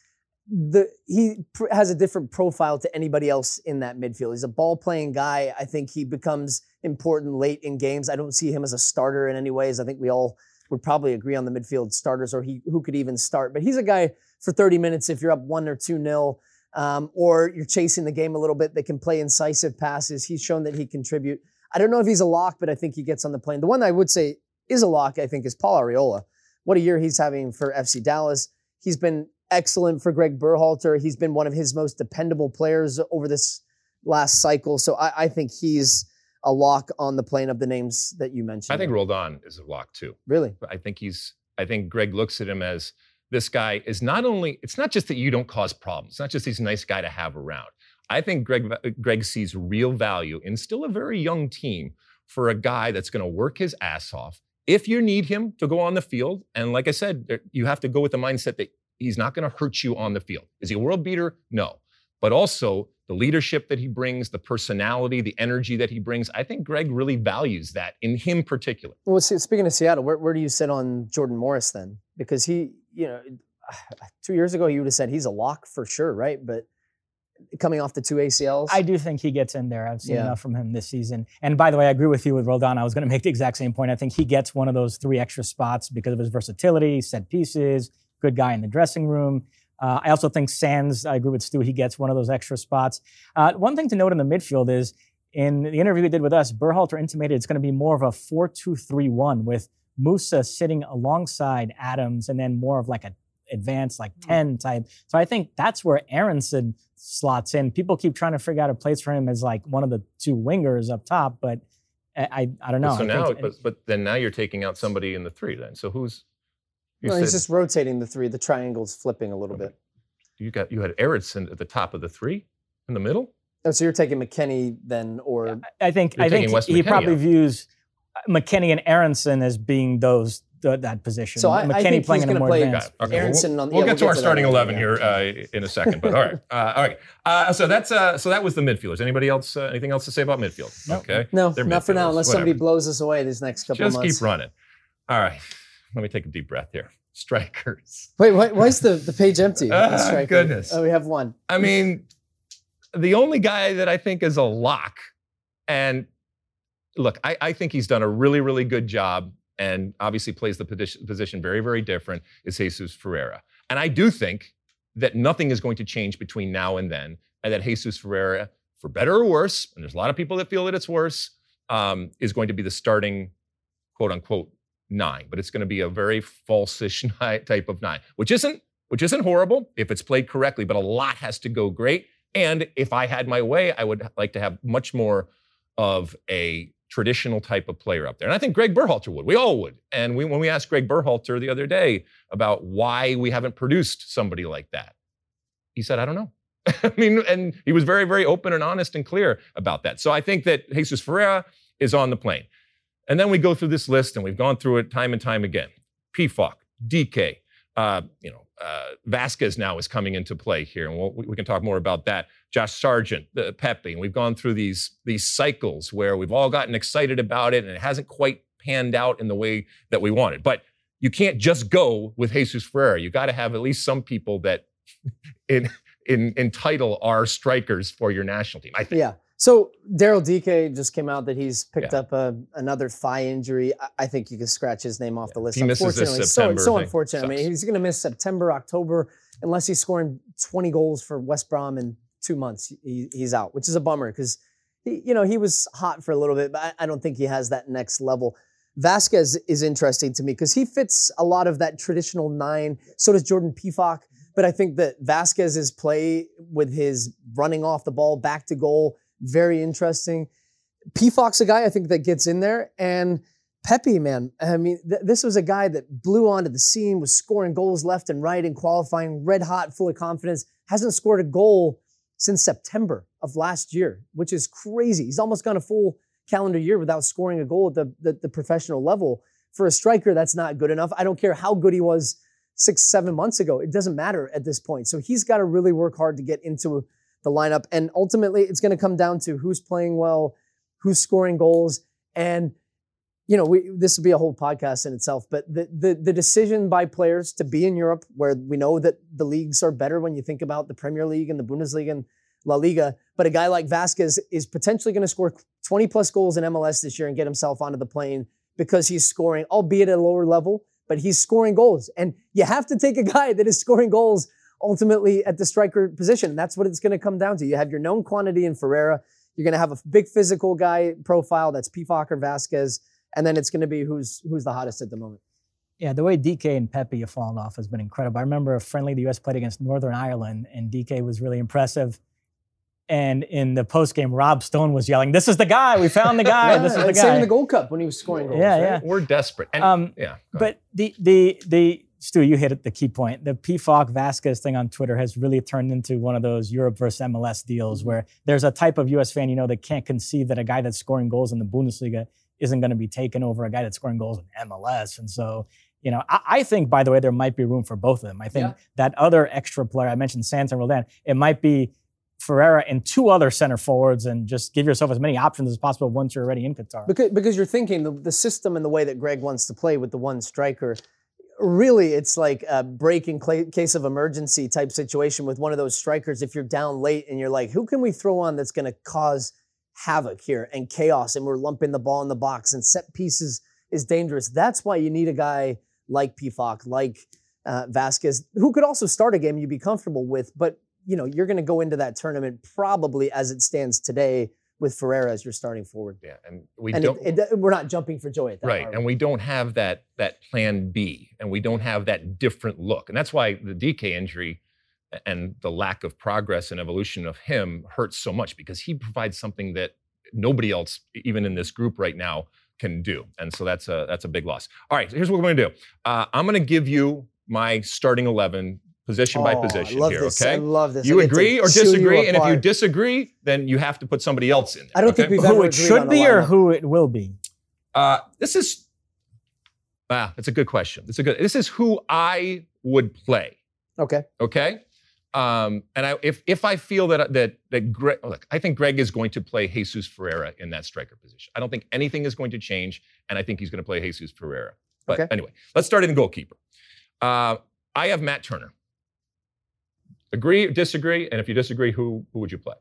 Speaker 4: the he pr- has a different profile to anybody else in that midfield. He's a ball playing guy. I think he becomes important late in games. I don't see him as a starter in any ways. I think we all would probably agree on the midfield starters or he who could even start. But he's a guy for 30 minutes if you're up one or two nil. Um, or you're chasing the game a little bit They can play incisive passes. He's shown that he contribute. I don't know if he's a lock, but I think he gets on the plane. The one I would say is a lock, I think, is Paul Arriola. What a year he's having for FC Dallas. He's been excellent for Greg Berhalter. He's been one of his most dependable players over this last cycle. So I, I think he's a lock on the plane of the names that you mentioned.
Speaker 2: I think Roldan is a lock too.
Speaker 4: Really?
Speaker 2: I think he's. I think Greg looks at him as this guy is not only. It's not just that you don't cause problems. It's not just he's a nice guy to have around. I think Greg, uh, Greg sees real value in still a very young team for a guy that's going to work his ass off. If you need him to go on the field, and like I said, you have to go with the mindset that he's not going to hurt you on the field. Is he a world beater? No. But also the leadership that he brings, the personality, the energy that he brings. I think Greg really values that in him particular.
Speaker 4: Well, speaking of Seattle, where, where do you sit on Jordan Morris then? Because he, you know, two years ago you would have said he's a lock for sure, right? But coming off the two ACLs?
Speaker 3: I do think he gets in there. I've seen yeah. enough from him this season. And by the way, I agree with you with Roldan. I was going to make the exact same point. I think he gets one of those three extra spots because of his versatility, set pieces, good guy in the dressing room. Uh, I also think Sands, I agree with Stu, he gets one of those extra spots. Uh, one thing to note in the midfield is in the interview he did with us, Berhalter intimated it's going to be more of a 4 2 3 1 with Musah sitting alongside Adams and then more of like a advanced like hmm. 10 type. So I think that's where Aaronson slots in. People keep trying to figure out a place for him as like one of the two wingers up top, but I I, I don't know.
Speaker 2: So
Speaker 3: I
Speaker 2: now, but, but then now you're taking out somebody in the three then. So who's?
Speaker 4: No, said, he's just rotating the three. The triangle's flipping a little okay. bit.
Speaker 2: You got you had Aaronson at the top of the three, in the middle.
Speaker 4: Oh, so you're taking McKennie then, or
Speaker 3: I think I think he probably views McKennie and Aaronson as being those th- that position.
Speaker 4: So I- I
Speaker 3: McKennie
Speaker 4: think
Speaker 3: playing
Speaker 4: he's
Speaker 3: in a
Speaker 4: gonna
Speaker 3: more
Speaker 4: play-
Speaker 3: advanced.
Speaker 2: Okay, well,
Speaker 4: Aaronson
Speaker 2: we'll,
Speaker 4: on- the,
Speaker 2: we'll
Speaker 4: yeah,
Speaker 2: get
Speaker 4: we'll
Speaker 2: to our
Speaker 4: to
Speaker 2: starting
Speaker 4: later,
Speaker 2: eleven
Speaker 4: yeah.
Speaker 2: here uh, in a second, but all right, uh, all right. Uh, so that's uh, so that was the midfielders. Anybody else? Uh, anything else to say about midfield?
Speaker 3: Nope.
Speaker 2: Okay,
Speaker 4: No,
Speaker 2: They're
Speaker 4: not for now,
Speaker 2: midfielders,
Speaker 4: unless somebody blows us away these next couple
Speaker 2: Just
Speaker 4: of months.
Speaker 2: keep running. All right, let me take a deep breath here. Strikers.
Speaker 4: Wait, why, why is the, the page empty? The
Speaker 2: goodness.
Speaker 4: Oh, we have one.
Speaker 2: I mean, the only guy that I think is a lock, and look, I, I think he's done a really, really good job and obviously plays the position, very, very different, is Jesus Ferreira. And I do think that nothing is going to change between now and then, and that Jesus Ferreira, for better or worse, and there's a lot of people that feel that it's worse, um, is going to be the starting quote unquote nine. But it's going to be a very falsish type of nine, which isn't which isn't horrible if it's played correctly, but a lot has to go great. And if I had my way, I would like to have much more of a traditional type of player up there. And I think Greg Berhalter would. We all would. And we, when we asked Greg Berhalter the other day about why we haven't produced somebody like that, he said, I don't know. I mean, and he was very, very open and honest and clear about that. So I think that Jesus Ferreira is on the plane. And then we go through this list, and we've gone through it time and time again. Pefok, Dike, uh, you know, uh, Vazquez now is coming into play here, and we'll, we can talk more about that. Josh Sargent, the Pepi, and we've gone through these these cycles where we've all gotten excited about it, and it hasn't quite panned out in the way that we wanted. But you can't just go with Jesus Ferreira. You got to have at least some people that in in entitle are strikers for your national team. I think.
Speaker 4: Yeah. So Daryl Dike just came out that he's picked
Speaker 2: Yeah.
Speaker 4: up a, another thigh injury. I, I think you can scratch his name off the list.
Speaker 2: He misses this
Speaker 4: Unfortunately,
Speaker 2: September
Speaker 4: so, so unfortunate. I mean, he's going to miss September, October, unless he's scoring 20 goals for West Brom in two months. He, he's out, which is a bummer because he, you know, he was hot for a little bit, but I, I don't think he has that next level. Vazquez is interesting to me because he fits a lot of that traditional nine. So does Jordan Pefok. But I think that Vazquez's play with his running off the ball back to goal, very interesting. Pefok, a guy I think that gets in there. And Pepi, man, I mean, th- this was a guy that blew onto the scene, was scoring goals left and right in qualifying, red hot, full of confidence, hasn't scored a goal since September of last year, which is crazy. He's almost gone a full calendar year without scoring a goal at the, the, the professional level. For a striker, that's not good enough. I don't care how good he was six, seven months ago. It doesn't matter at this point. So he's got to really work hard to get into the lineup. And ultimately, it's going to come down to who's playing well, who's scoring goals. And, you know, we, this would be a whole podcast in itself, but the, the, the decision by players to be in Europe, where we know that the leagues are better when you think about the Premier League and the Bundesliga and La Liga, but a guy like Vazquez is potentially going to score 20 plus goals in MLS this year and get himself onto the plane because he's scoring, albeit at a lower level, but he's scoring goals. And you have to take a guy that is scoring goals ultimately at the striker position. That's what it's going to come down to. You have your known quantity in Ferreira. You're going to have a big physical guy profile that's Pefok or Vazquez, and then it's going to be who's who's the hottest at the moment.
Speaker 3: Yeah, the way Dike and Pepi have fallen off has been incredible. I remember a friendly the U.S. played against Northern Ireland, and Dike was really impressive. And in the post game, Rob Stone was yelling, "This is the guy! We found the guy! this is the
Speaker 4: and Same
Speaker 3: guy!"
Speaker 4: in the Gold Cup when he was scoring goals.
Speaker 3: Yeah,
Speaker 4: right?
Speaker 3: yeah.
Speaker 2: We're desperate. And,
Speaker 3: Um,
Speaker 2: yeah. go ahead.
Speaker 3: But the the the Stu, you hit the key point. The Pefok Vazquez thing on Twitter has really turned into one of those Europe versus MLS deals
Speaker 2: Mm-hmm.
Speaker 3: where there's a type of US fan you know that can't conceive that a guy that's scoring goals in the Bundesliga isn't going to be taken over a guy that's scoring goals in MLS. And so, you know, I, I think by the way, there might be room for both of them. I think
Speaker 4: Yeah.
Speaker 3: that other extra player I mentioned, Santos Roldan, it might be Ferreira and two other center forwards and just give yourself as many options as possible once you're already in Qatar.
Speaker 4: Because, because you're thinking the, the system and the way that Greg wants to play with the one striker, really it's like a break in cla- case of emergency type situation with one of those strikers. If you're down late and you're like, who can we throw on that's going to cause havoc here and chaos and we're lumping the ball in the box and set pieces is dangerous. That's why you need a guy like Pefok, like uh, Vazquez, who could also start a game you'd be comfortable with. But, you know, you're going to go into that tournament probably as it stands today with Ferreira as your starting forward.
Speaker 2: yeah, and we
Speaker 4: And
Speaker 2: don't.
Speaker 4: it, it, we're not jumping for joy at that.
Speaker 2: right
Speaker 4: are we?
Speaker 2: and we don't have that that plan b and we don't have that different look and that's why the Dike injury and the lack of progress and evolution of him hurts so much because he provides something that nobody else even in this group right now can do and so that's a that's a big loss all right so here's what we're going to do uh, i'm going to give you my starting 11 position by
Speaker 4: Oh,
Speaker 2: position
Speaker 4: I love
Speaker 2: here
Speaker 4: this.
Speaker 2: okay
Speaker 4: I love this.
Speaker 2: you
Speaker 4: I
Speaker 2: agree or disagree and if you disagree then you have to put somebody else in there
Speaker 4: I don't think we've
Speaker 3: who
Speaker 4: ever
Speaker 3: it
Speaker 4: agreed
Speaker 3: should
Speaker 4: on a
Speaker 3: be or who it will be.
Speaker 2: Uh, this is, ah, that's a good question. That's a good. This is who I would play.
Speaker 4: Okay.
Speaker 2: Okay. Um, and I, if if I feel that that that Greg, look, I think Greg is going to play Jesus Ferreira in that striker position. I don't think anything is going to change, and I think he's going to play Jesus Ferreira. But
Speaker 4: Okay.
Speaker 2: anyway, let's start in goalkeeper. Uh, I have Matt Turner. Agree, disagree, and if you disagree, who who would you play?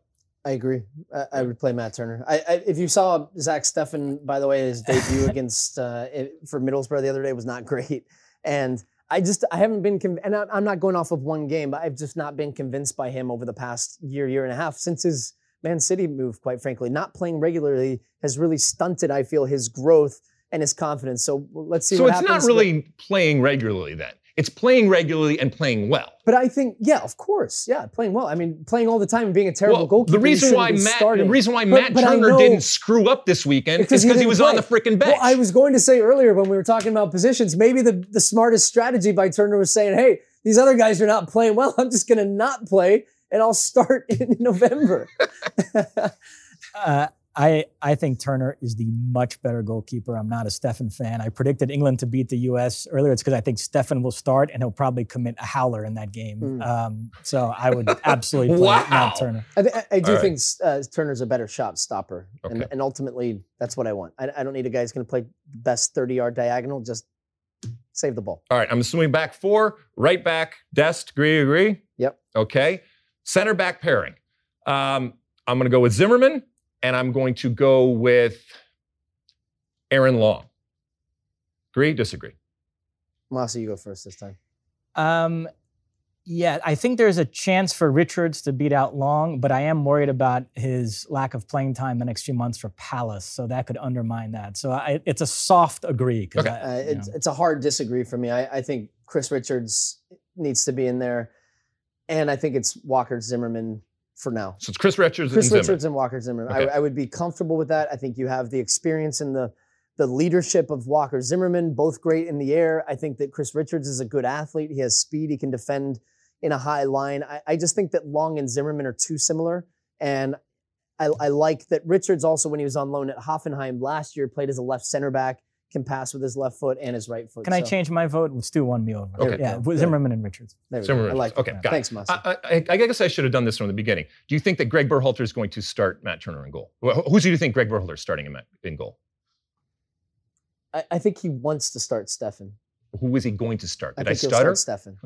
Speaker 4: I agree. I, I would play Matt Turner. I, I, if you saw Zach Steffen, by the way, his debut against uh, for Middlesbrough the other day was not great, and I just I haven't been conv- and I'm not going off of one game, but I've just not been convinced by him over the past year, year and a half since his Man City move. Quite frankly, not playing regularly has really stunted. I feel his growth and his confidence. So let's see.
Speaker 2: So it's
Speaker 4: happens.
Speaker 2: not really playing regularly then. It's playing regularly and playing well.
Speaker 4: But I think, yeah, of course, yeah, playing well. I mean, playing all the time and being a terrible
Speaker 2: Well,
Speaker 4: goalkeeper.
Speaker 2: the reason why Matt,
Speaker 4: starting.
Speaker 2: the reason why
Speaker 4: But-
Speaker 2: Matt
Speaker 4: but
Speaker 2: Turner
Speaker 4: know-
Speaker 2: didn't screw up this weekend is because he
Speaker 4: didn't
Speaker 2: was on the
Speaker 4: play.
Speaker 2: freaking bench.
Speaker 4: Well, I was going to say earlier when we were talking about positions, maybe the, the smartest strategy by Turner was saying, hey, these other guys are not playing well. I'm just going to not play and I'll start in November.
Speaker 3: Uh, I I think Turner is the much better goalkeeper. I'm not a Steffen fan. I predicted England to beat the U.S. earlier. It's because I think Steffen will start and he'll probably commit a howler in that game.
Speaker 4: Mm.
Speaker 3: Um, so I would absolutely play
Speaker 2: Wow.
Speaker 3: Matt Turner.
Speaker 4: I, th- I do
Speaker 2: All right.
Speaker 4: think uh, Turner's a better shot stopper. And,
Speaker 2: Okay.
Speaker 4: and ultimately, that's what I want. I, I don't need a guy who's going to play the best 30 yard diagonal. Just save the ball.
Speaker 2: All right, I'm assuming back four, right back, Dest, agree, agree?
Speaker 4: Yep.
Speaker 2: Okay. Center back pairing. Um, I'm going to go with Zimmerman, and I'm going to go with Aaron Long. Agree, disagree?
Speaker 4: Mosse, you go first this time.
Speaker 3: Um, yeah, I think there's a chance for Richards to beat out Long, but I am worried about his lack of playing time the next few months for Palace, so that could undermine that. So I, it's a soft agree.
Speaker 2: Okay.
Speaker 3: I-
Speaker 4: Uh, it's, it's a hard disagree for me. I, I think Chris Richards needs to be in there. And I think it's Walker Zimmerman for now.
Speaker 2: So it's Chris Richards
Speaker 4: Chris
Speaker 2: and.
Speaker 4: Richards and Walker Zimmerman.
Speaker 2: Okay.
Speaker 4: I, I would be comfortable with that. I think you have the experience and the the leadership of Walker Zimmerman, both great in the air. I think that Chris Richards is a good athlete. He has speed. He can defend in a high line. I, I just think that Long and Zimmerman are too similar. And I, I like that Richards also, when he was on loan at Hoffenheim last year, played as a left center back, can pass with his left foot and his right foot.
Speaker 3: Can I
Speaker 4: So,
Speaker 3: change my vote? Stu won me over.
Speaker 2: Okay.
Speaker 3: Yeah,
Speaker 4: Good.
Speaker 3: Zimmerman and Richards.
Speaker 4: There we
Speaker 2: Zimmerman
Speaker 4: go. I like
Speaker 2: Richards.
Speaker 4: it.
Speaker 2: Okay, got it.
Speaker 4: Thanks, Mosse.
Speaker 2: I, I, I guess I should have done this from the beginning. Do you think that Greg Berhalter is going to start Matt Turner in goal? Well, who do you think Greg Berhalter is starting in, Matt, in goal?
Speaker 4: I, I think he wants to start Steffen.
Speaker 2: Who is he going to start? Did I,
Speaker 4: think he'll
Speaker 2: stutter?
Speaker 4: start Steffen.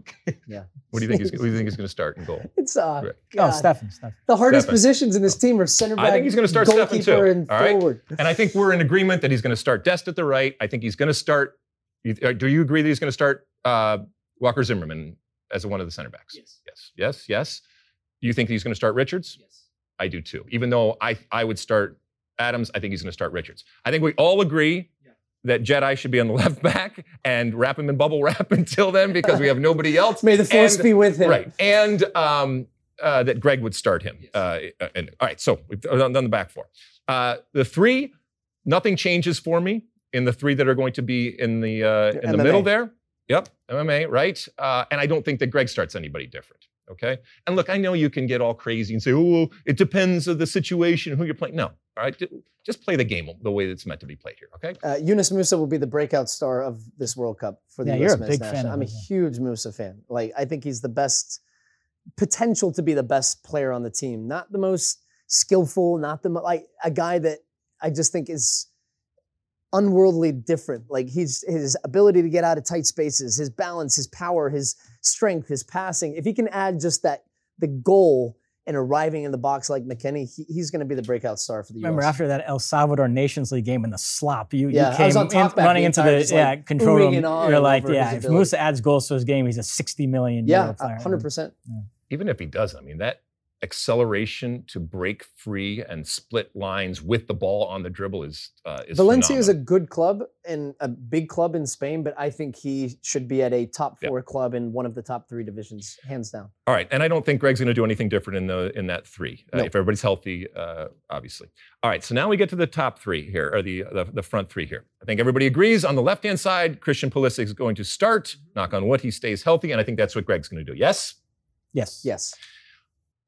Speaker 4: Yeah.
Speaker 2: What do you think? He's, who do you think is going to start in goal?
Speaker 4: It's uh,
Speaker 2: Right.
Speaker 3: Oh, Steffen, Steffen.
Speaker 4: The hardest
Speaker 2: Steffen.
Speaker 4: positions in this team are center back,
Speaker 2: I think he's gonna start Steffen,
Speaker 4: goalkeeper,
Speaker 2: too.
Speaker 4: and
Speaker 2: All right?
Speaker 4: forward.
Speaker 2: And I think we're in agreement that he's going to start Dest at the right. I think he's going to start. uh, Do you agree that he's going to start uh, Walker Zimmerman as one of the center backs?
Speaker 5: Yes.
Speaker 2: Yes. Yes. Yes. You think he's going to start Richards?
Speaker 5: Yes.
Speaker 2: I do too. Even though I I would start Adams, I think he's going to start Richards. I think we all agree
Speaker 5: Yeah.
Speaker 2: That Jedi should be on the left back and wrap him in bubble wrap until then because we have nobody else.
Speaker 4: May the force
Speaker 2: And-
Speaker 4: be with him.
Speaker 2: Right. And um, uh, that Greg would start him.
Speaker 5: Yes.
Speaker 2: Uh, and, all right. So we've done done the back four. Uh, the three, nothing changes for me in the three that are going to be in the uh, in the middle there. Yep. MMA. Right. Uh, and I don't think that Greg starts anybody different. Okay. And look, I know you can get all crazy and say, "Oh, it depends of the situation, who you're playing." No. All right. Just play the game the way it's meant to be played here. Okay.
Speaker 4: Uh, Yunus Musah will be the breakout star of this World Cup for the
Speaker 3: Yeah,
Speaker 4: US
Speaker 3: you're a
Speaker 4: men's
Speaker 3: big
Speaker 4: national.
Speaker 3: fan of
Speaker 4: I'm a huge Musah fan. Like I think he's the best potential to be the best player on the team. Not the most skillful, not the like a guy that I just think is unworldly different. Like he's his ability to get out of tight spaces, his balance, his power, his strength, his passing. If he can add just that the goal and arriving in the box like McKennie, he, he's going to be the breakout star for the
Speaker 3: Remember
Speaker 4: US.
Speaker 3: after that El Salvador Nations League game in the slop, you,
Speaker 4: Yeah,
Speaker 3: you came in-
Speaker 4: talkback the
Speaker 3: running into the
Speaker 4: just
Speaker 3: yeah control room. You're like, yeah, if
Speaker 4: ability.
Speaker 3: Musah adds goals to his game, he's a 60 million
Speaker 4: yeah,
Speaker 3: euro player.
Speaker 4: hundred percent.
Speaker 2: even if he doesn't, I mean, that acceleration to break free and split lines with the ball on the dribble is uh, is
Speaker 4: Valencia is a good club and a big club in Spain, but I think he should be at a top four club in one of the top three divisions, hands down.
Speaker 2: all right, and I don't think Greg's going to do anything different in the in that three uh, if everybody's healthy, uh, obviously. All right, so now we get to the top three here, or the, the the front three here. I think everybody agrees on the left hand side. Christian Pulisic is going to start. Knock on wood, he stays healthy, and I think that's what Greg's going to do. Yes.
Speaker 3: Yes.
Speaker 4: Yes.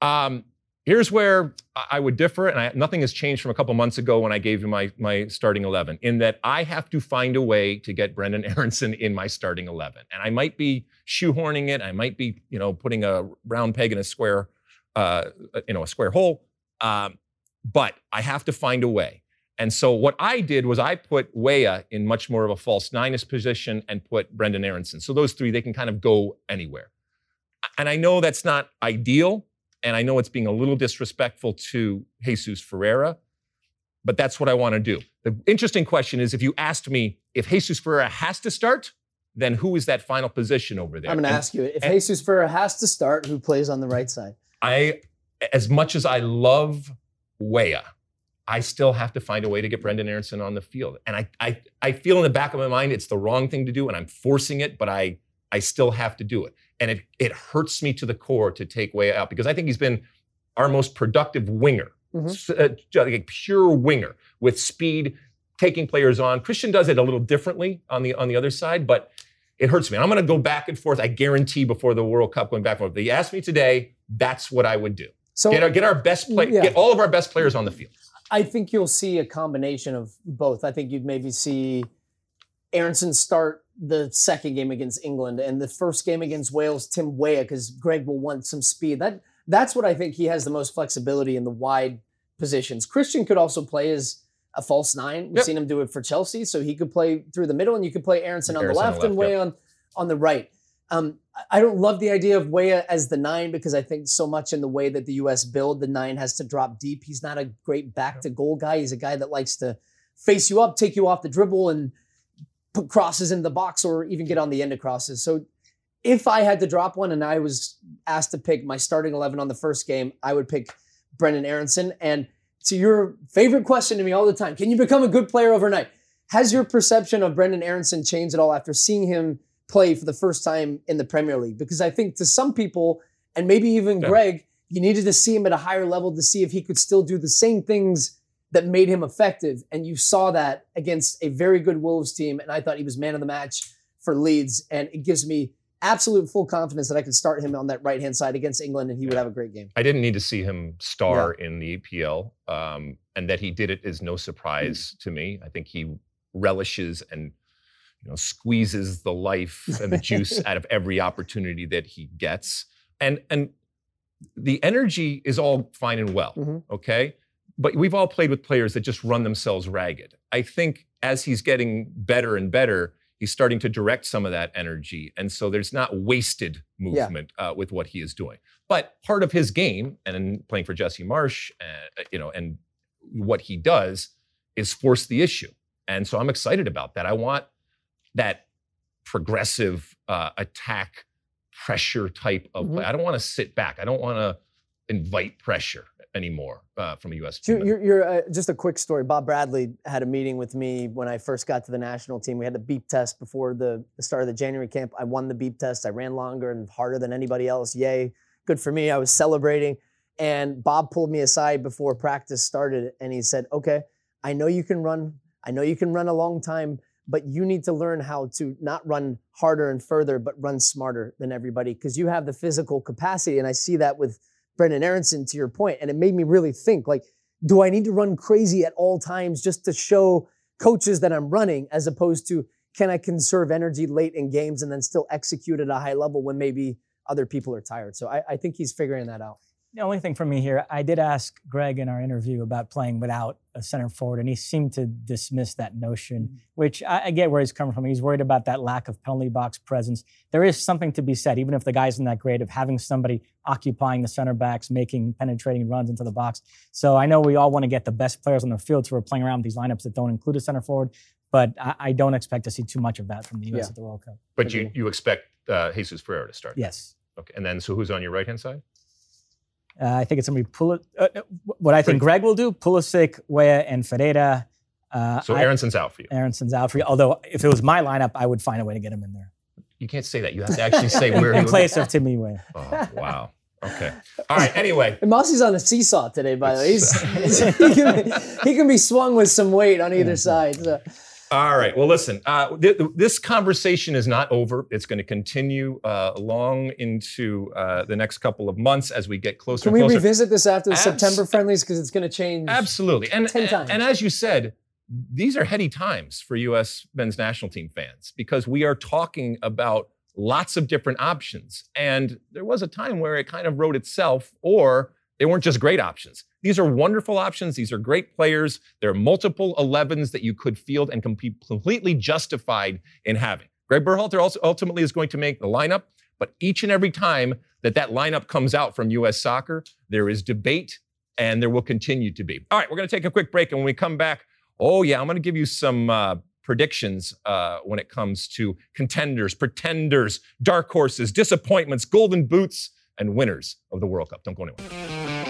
Speaker 2: Um, here's where I would differ, and I, nothing has changed from a couple months ago when I gave you my my starting eleven. In that I have to find a way to get Brenden Aaronson in my starting eleven, and I might be shoehorning it. I might be, you know, putting a round peg in a square, uh, you know, a square hole. Um, but I have to find a way. And so what I did was I put Weah in much more of a false nine-ish position and put Brenden Aaronson. So those three, they can kind of go anywhere. And I know that's not ideal, and I know it's being a little disrespectful to Jesus Ferreira, but that's what I want to do. The interesting question is if you asked me if Jesus Ferreira has to start, then who is that final position over there?
Speaker 4: I'm going to ask you if
Speaker 2: and-
Speaker 4: Jesus Ferreira has to start, who plays on the right side?
Speaker 2: I, as much as I love Weah, I still have to find a way to get Brenden Aaronson on the field. And I, I, I feel in the back of my mind it's the wrong thing to do, and I'm forcing it, but I, I still have to do it. And it, it hurts me to the core to take Weah out because I think he's been our most productive winger,
Speaker 4: Mhm.
Speaker 2: S- uh, like pure winger with speed, taking players on. Christian does it a little differently on the on the other side, but it hurts me. I'm going to go back and forth. I guarantee before the World Cup going back and forth. They asked me today. That's what I would do.
Speaker 4: So
Speaker 2: Get our get our best play,
Speaker 4: Yeah.
Speaker 2: get all of our best players on the field.
Speaker 4: I think you'll see a combination of both. I think you'd maybe see Aaronson start the second game against England and the first game against Wales, Tim Weah, because Greg will want some speed. That that's what I think he has the most flexibility in the wide positions. Christian could also play as a false nine. We've
Speaker 2: Yep.
Speaker 4: seen him do it for Chelsea, so he could play through the middle, and you could play Aaronson on the
Speaker 2: Aaronson
Speaker 4: left, and Weah on on the right. Um, I- I don't love the idea of Weah as the nine because I think so much in the way that the U.S. build, the nine has to drop deep. He's not a great back to goal guy. He's a guy that likes to face you up, take you off the dribble, and put crosses in the box or even get on the end of crosses. So if I had to drop one and I was asked to pick my starting 11 on the first game, I would pick Brenden Aaronson. And to your favorite question to me all the time, can you become a good player overnight? Has your perception of Brenden Aaronson changed at all after seeing him play for the first time in the Premier League? Because I think to some people, and maybe even
Speaker 2: Yeah.
Speaker 4: Greg, you needed to see him at a higher level to see if he could still do the same things that made him effective. And you saw that against a very good Wolves team. And I thought he was man of the match for Leeds. And it gives me absolute full confidence that I could start him on that right hand side against England and he would have a great game.
Speaker 2: I didn't need to see him star in the EPL, um, and that he did it is no surprise to me. I think he relishes and you know squeezes the life and the juice out of every opportunity that he gets, and and the energy is all fine and well,
Speaker 4: Mhm.
Speaker 2: okay. But we've all played with players that just run themselves ragged. I think as he's getting better and better, he's starting to direct some of that energy, and so there's not wasted
Speaker 4: Yeah.
Speaker 2: movement uh, with what he is doing. But part of his game, and playing for Jesse Marsh, uh, you know, and what he does is force the issue. And so I'm excited about that. I want that progressive uh, attack pressure type of play.
Speaker 4: Mhm.
Speaker 2: I don't want to sit back. I don't want to invite pressure anymore uh, from a U.S.
Speaker 4: You're,
Speaker 2: team.
Speaker 4: you're, you're, uh, just a quick story. Bob Bradley had a meeting with me when I first got to the national team. We had the beep test before the, the start of the January camp. I won the beep test. I ran longer and harder than anybody else. Yay, good for me. I was celebrating. And Bob pulled me aside before practice started and he said, Okay, I know you can run. I know you can run a long time, but you need to learn how to not run harder and further, but run smarter than everybody because you have the physical capacity. And I see that with Brenden Aaronson, to your point, and it made me really think like, do I need to run crazy at all times just to show coaches that I'm running, as opposed to can I conserve energy late in games and then still execute at a high level when maybe other people are tired? So I, I think he's figuring that out.
Speaker 3: The only thing for me here, I did ask Greg in our interview about playing without a center forward, and he seemed to dismiss that notion, which I, I get where he's coming from. He's worried about that lack of penalty box presence. There is something to be said, even if the guy isn't that great, of having somebody occupying the center backs, making penetrating runs into the box. So I know we all want to get the best players on the field, so we're playing around with these lineups that don't include a center forward. But I, I don't expect to see too much of that from the U.S.
Speaker 4: Yeah.
Speaker 3: at the World Cup.
Speaker 2: but you you expect uh, Jesus Ferreira to start.
Speaker 3: Yes.
Speaker 2: Okay. And then so who's on your right hand side?
Speaker 3: Uh, I think it's going to be Pul- uh, uh, what I think Greg will do, Pulisic, Weah, and Ferreira. Uh,
Speaker 2: So
Speaker 3: I-
Speaker 2: Aaronson's out for you.
Speaker 3: Aaronson's out for you. Although if it was my lineup, I would find a way to get him in there.
Speaker 2: You can't say that. You have to actually say where he
Speaker 3: in
Speaker 2: would
Speaker 3: place of Timmy Weah.
Speaker 2: Oh, wow. Okay. All right. Anyway,
Speaker 4: And Mossy's on a seesaw today, by the way. He's, he, can be, he can be swung with some weight on either side. So.
Speaker 2: All right. Well, listen, uh, th- this conversation is not over. It's going to continue uh, long into uh, the next couple of months as we get closer
Speaker 4: Can
Speaker 2: and
Speaker 4: we
Speaker 2: closer.
Speaker 4: revisit this after the
Speaker 2: Abs-
Speaker 4: September friendlies because it's going to change?
Speaker 2: Absolutely. And,
Speaker 4: 10
Speaker 2: and,
Speaker 4: times.
Speaker 2: and as you said, these are heady times for U.S. men's national team fans because we are talking about lots of different options. And there was a time where it kind of wrote itself, or they weren't just great options. These are wonderful options. These are great players. There are multiple 11s that you could field and completely justified in having. Greg Berhalter also ultimately is going to make the lineup, but each and every time that that lineup comes out from U.S. soccer, there is debate and there will continue to be. All right, we're going to take a quick break, and when we come back, oh yeah, I'm going to give you some uh, predictions uh, when it comes to contenders, pretenders, dark horses, disappointments, golden boots, and winners of the World Cup. Don't go anywhere.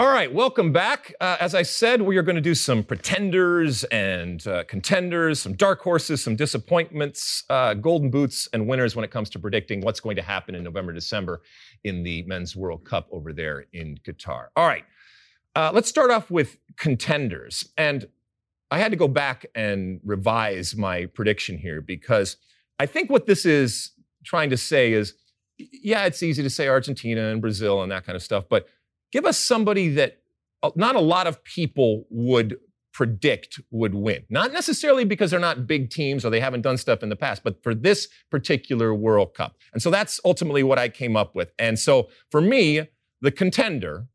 Speaker 2: All right, welcome back. Uh, as I said, we are going to do some pretenders and uh, contenders, some dark horses, some disappointments, uh, golden boots, and winners when it comes to predicting what's going to happen in November, December in the Men's World Cup over there in Qatar. All right, uh, let's start off with contenders. And I had to go back and revise my prediction here because I think what this is trying to say is yeah, it's easy to say Argentina and Brazil and that kind of stuff, but give us somebody that uh, not a lot of people would predict would win. Not necessarily because they're not big teams or they haven't done stuff in the past, but for this particular World Cup. And so that's ultimately what I came up with. And so for me, the contender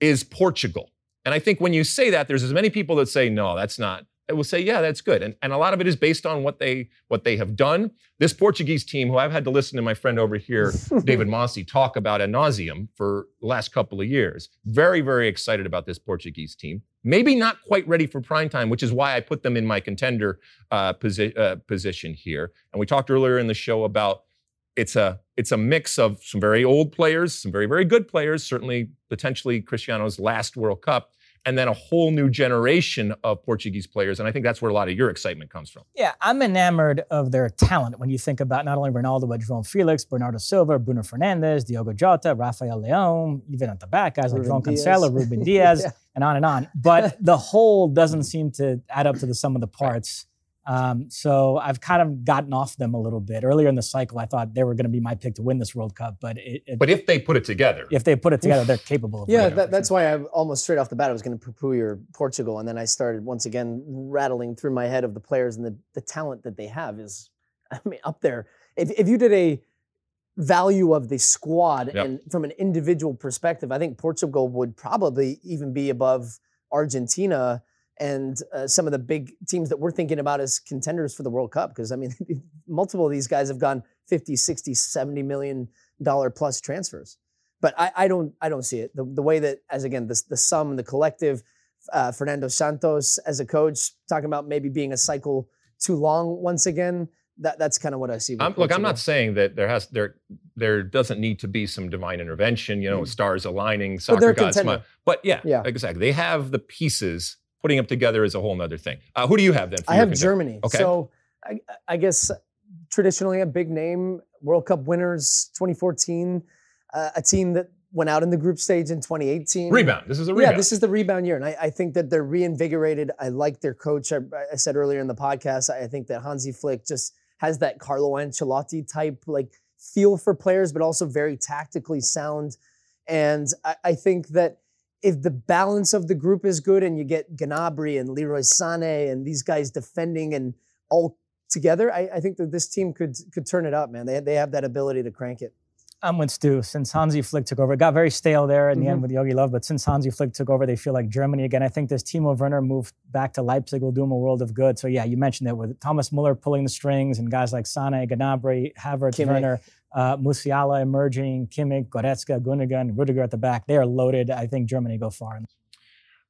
Speaker 2: is Portugal. And I think when you say that, there's as many people that say, no, that's not. I will say, yeah, that's good. And, and a lot of it is based on what they what they have done. This Portuguese team, who I've had to listen to my friend over here, David Mosse, talk about ad nauseum for the last couple of years. Very, very excited about this Portuguese team. Maybe not quite ready for prime time, which is why I put them in my contender uh, posi- uh, position here. And we talked earlier in the show about it's a it's a mix of some very old players, some very very good players, certainly potentially Cristiano's last World Cup, and then a whole new generation of Portuguese players. And I think that's where a lot of your excitement comes from.
Speaker 3: Yeah, I'm enamored of their talent when you think about not only Ronaldo, but João Felix, Bernardo Silva, Bruno Fernandes, Diogo Jota, Rafael Leão, even at the back, guys like
Speaker 4: Ruben
Speaker 3: João
Speaker 4: Dias.
Speaker 3: Cancelo, Ruben Dias,
Speaker 4: Yeah.
Speaker 3: and on and on. But the whole doesn't seem to add up to the sum of the parts. Um, so I've kind of gotten off them a little bit. Earlier in the cycle, I thought they were going to be my pick to win this World Cup, but, it, it-
Speaker 2: But if they put it together,
Speaker 3: if they put it together, they're capable of
Speaker 4: Yeah, that, that's why I almost straight off the bat I was going to poo-poo your Portugal, and then I started once again rattling through my head of the players and the, the talent that they have is, I mean, up there. If if you did a value of the squad
Speaker 2: Yep.
Speaker 4: and from an individual perspective, I think Portugal would probably even be above Argentina and uh, some of the big teams that we're thinking about as contenders for the World Cup. Because I mean, multiple of these guys have gone 50, 60, 70 million dollar plus transfers but I, I don't I don't see it. The, the way that as again the the sum, the collective, uh, Fernando Santos as a coach talking about maybe being a cycle too long once again. That that's kind of what I see.
Speaker 2: I'm, look, I'm not saying that there has there there doesn't need to be some divine intervention, you know,
Speaker 4: Mm.
Speaker 2: stars aligning, soccer gods. But yeah,
Speaker 4: Yeah.
Speaker 2: exactly. They have the pieces. Putting them together is a whole other thing. Uh, who do you have then? For
Speaker 4: I have? Germany.
Speaker 2: Okay.
Speaker 4: So I, I guess traditionally a big name, World Cup winners, 2014, uh, a team that went out in the group stage in 2018.
Speaker 2: Rebound. This is a rebound.
Speaker 4: Yeah, this is the rebound year, and I, I think that they're reinvigorated. I like their coach. I, I said earlier in the podcast, I think that Hansi Flick just has that Carlo Ancelotti type like feel for players, but also very tactically sound. And I, I think that if the balance of the group is good, and you get Gnabry and Leroy Sané and these guys defending and all together, I, I think that this team could could turn it up, man. They they have that ability to crank it.
Speaker 3: I'm with Stu. Since Hansi Flick took over, it got very stale there in the
Speaker 4: Mhm.
Speaker 3: end with Jogi Löw. But since Hansi Flick took over, they feel like Germany again. I think this Timo Werner move back to Leipzig will do him a world of good. So yeah, you mentioned it with Thomas Muller pulling the strings and guys like Sane, Gnabry, Havertz,
Speaker 4: Kimmich.
Speaker 3: Werner, uh, Musiala emerging, Kimmich, Goretzka, Gundogan, Rudiger at the back. They are loaded. I think Germany go far.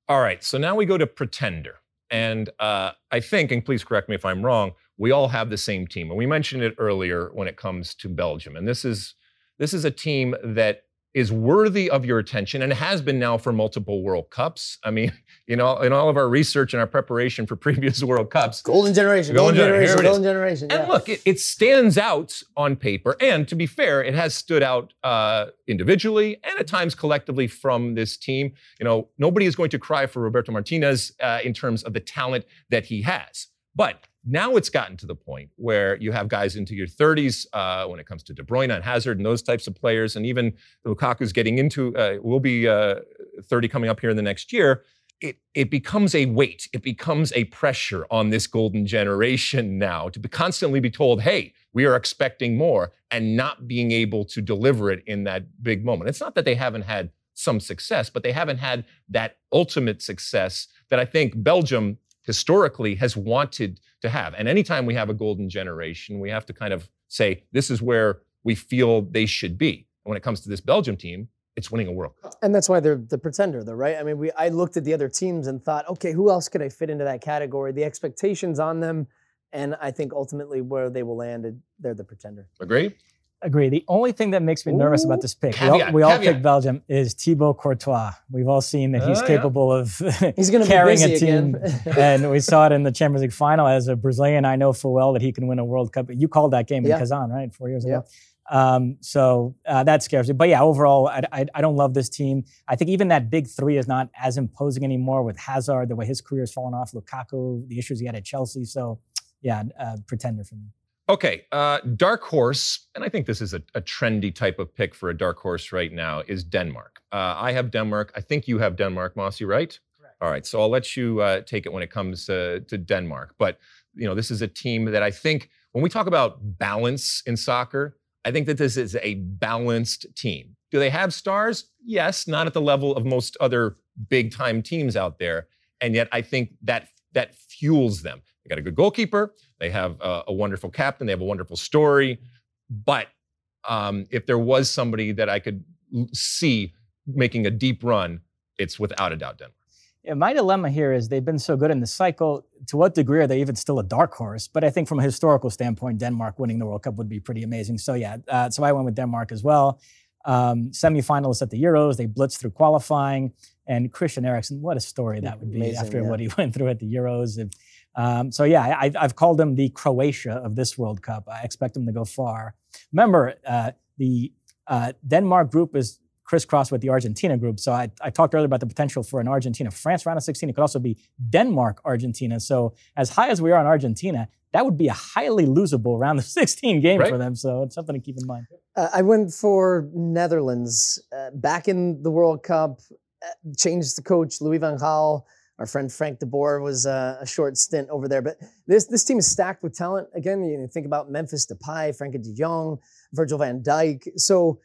Speaker 2: All right, so now we go to pretender. And uh, I think, and please correct me if I'm wrong, we all have the same team. And we mentioned it earlier when it comes to Belgium. And this is this is a team that is worthy of your attention and has been now for multiple World Cups. I mean, you know, in all of our research and our preparation for previous World Cups.
Speaker 4: Golden generation, golden, golden generation, golden generation.
Speaker 2: And look, it, it, stands out on paper. And to be fair, it has stood out uh, individually and at times collectively from this team. You know, nobody is going to cry for Roberto Martinez uh, in terms of the talent that he has. But now it's gotten to the point where you have guys into your 30s uh, when it comes to De Bruyne and Hazard and those types of players, and even Lukaku's getting into uh, will be uh, 30 coming up here in the next year. It, it becomes a weight, it becomes a pressure on this golden generation now to be constantly be told, hey, we are expecting more, and not being able to deliver it in that big moment. It's not that they haven't had some success, but they haven't had that ultimate success that I think Belgium historically has wanted to have. And anytime we have a golden generation, we have to kind of say, this is where we feel they should be. And when it comes to this Belgium team, it's winning a World Cup.
Speaker 4: And that's why they're the pretender, though, right? I mean, we I looked at the other teams and thought, okay, who else could I fit into that category? The expectations on them, and I think ultimately where they will land, they're the pretender.
Speaker 2: Agree?
Speaker 3: Agree. The only thing that makes me nervous about this pick, caveat, we all, we all pick Belgium, is Thibaut Courtois. We've all seen that he's uh, capable yeah. of
Speaker 4: he's
Speaker 3: carrying
Speaker 4: a
Speaker 3: team, and we saw it in the Champions League final. As a Brazilian, I know full well that he can win a World Cup. You called that game yeah. in Kazan, right, four years yeah. ago. Um, so uh, that scares me. But yeah, overall, I, I, I, don't love this team. I think even that big three is not as imposing anymore with Hazard, the way his career has fallen off, Lukaku, the issues he had at Chelsea. So yeah, uh, pretender for me.
Speaker 2: Okay, uh, dark horse, and I think this is a, a, trendy type of pick for a dark horse right now, is Denmark. Uh, I have Denmark. I think you have Denmark, Mosse, right?
Speaker 3: Correct.
Speaker 2: All right, so I'll let you uh, take it when it comes to Denmark. But you know, this is a team that I think when we talk about balance in soccer, I think that this is a balanced team. Do they have stars? Yes, not at the level of most other big time teams out there, and yet I think that that fuels them. They got a good goalkeeper. They have a, a wonderful captain. They have a wonderful story. But um, if there was somebody that I could see making a deep run, it's without a doubt Denmark.
Speaker 3: Yeah, my dilemma here is they've been so good in the cycle. To what degree are they even still a dark horse? But I think from a historical standpoint, Denmark winning the World Cup would be pretty amazing. So yeah, uh, so I went with Denmark as well. Um, semifinalists at the Euros, they blitzed through qualifying, and Christian Eriksen, what a story that would be amazing, after yeah. what he went through at the Euros. If, um, so yeah, I, have called them the Croatia of this World Cup. I expect them to go far. Remember, uh, the uh, Denmark group is crisscrossed with the Argentina group. So I, I talked earlier about the potential for an Argentina France round of 16. It could also be Denmark Argentina. So as high as we are in Argentina, that would be a highly losable round of 16 game right. for them. So it's something to keep in mind.
Speaker 4: Uh, I went for Netherlands uh, back in the World Cup. Uh, changed the coach Louis van Gaal our friend Frank de Boer was uh, a short stint over there. But this this team is stacked with talent. Again, you think about Memphis Depay, Frenkie de Jong, Virgil van Dijk. So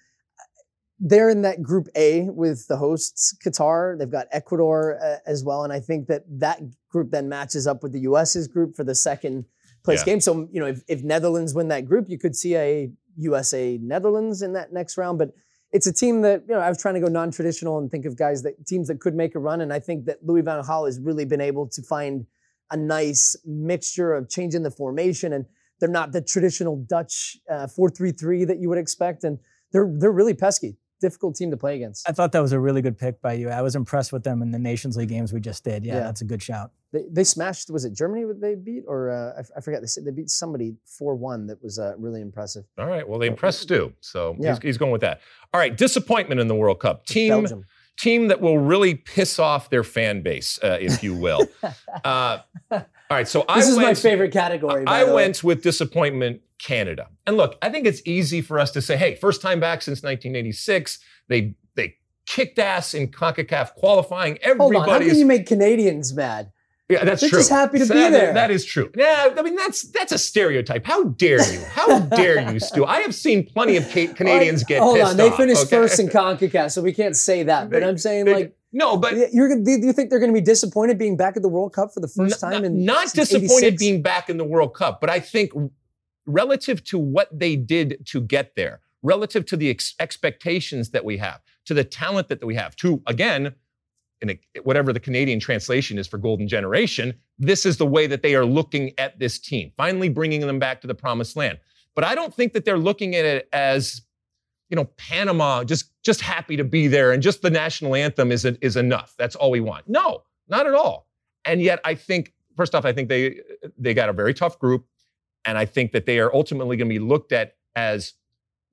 Speaker 4: they're in that group A with the hosts, Qatar. They've got Ecuador uh, as well. And I think that that group then matches up with the US's group for the second place yeah. game. So, you know, if, if Netherlands win that group, you could see a USA Netherlands in that next round. But it's a team that you know I was trying to go non-traditional and think of guys that teams that could make a run, and I think that Louis Van Gaal has really been able to find a nice mixture of changing the formation, and they're not the traditional Dutch uh, four-three-three that you would expect, and they're they're really pesky difficult team to play against.
Speaker 3: I thought that was a really good pick by you. I was impressed with them in the Nations League games we just did. Yeah, yeah. that's a good shout.
Speaker 4: They, they smashed. Was it Germany? That they beat or uh, I, I, forget. They said they beat somebody four one. That was uh, really impressive.
Speaker 2: All right. Well, they impressed Stu, so yeah. he's, he's, going with that. All right. Disappointment in the World Cup team. Belgium. Team that will really piss off their fan base, uh, if you will. Uh, all right. So
Speaker 4: this
Speaker 2: I
Speaker 4: is
Speaker 2: went,
Speaker 4: my favorite category.
Speaker 2: I went with disappointment Canada. And look, I think it's easy for us to say, hey, first time back since 1986. They they kicked ass in CONCACAF qualifying. Everybody. Hold
Speaker 4: on. How can you make Canadians mad?
Speaker 2: Yeah, that's
Speaker 4: They're
Speaker 2: true.
Speaker 4: just happy to
Speaker 2: so
Speaker 4: be
Speaker 2: that,
Speaker 4: there.
Speaker 2: That is true. Yeah, I mean that's that's a stereotype. How dare you? How dare you, Stu? I have seen plenty of Canadians get
Speaker 4: Hold
Speaker 2: on,
Speaker 4: they finished
Speaker 2: okay?
Speaker 4: first in CONCACAF, so we can't say that. But I'm saying
Speaker 2: they,
Speaker 4: like.
Speaker 2: No, but
Speaker 4: you're, do you think they're going to be disappointed being back at the World Cup for the first time? in
Speaker 2: not disappointed 86? being back in the World Cup, but I think relative to what they did to get there, relative to the ex- expectations that we have, to the talent that we have, to again, in a, whatever the Canadian translation is for golden generation, this is the way that they are looking at this team, finally bringing them back to the promised land. But I don't think that they're looking at it as you know, Panama just just happy to be there and just the national anthem is is enough. That's all we want. No, not at all. And yet, I think first off, I think they they got a very tough group, and I think that they are ultimately going to be looked at as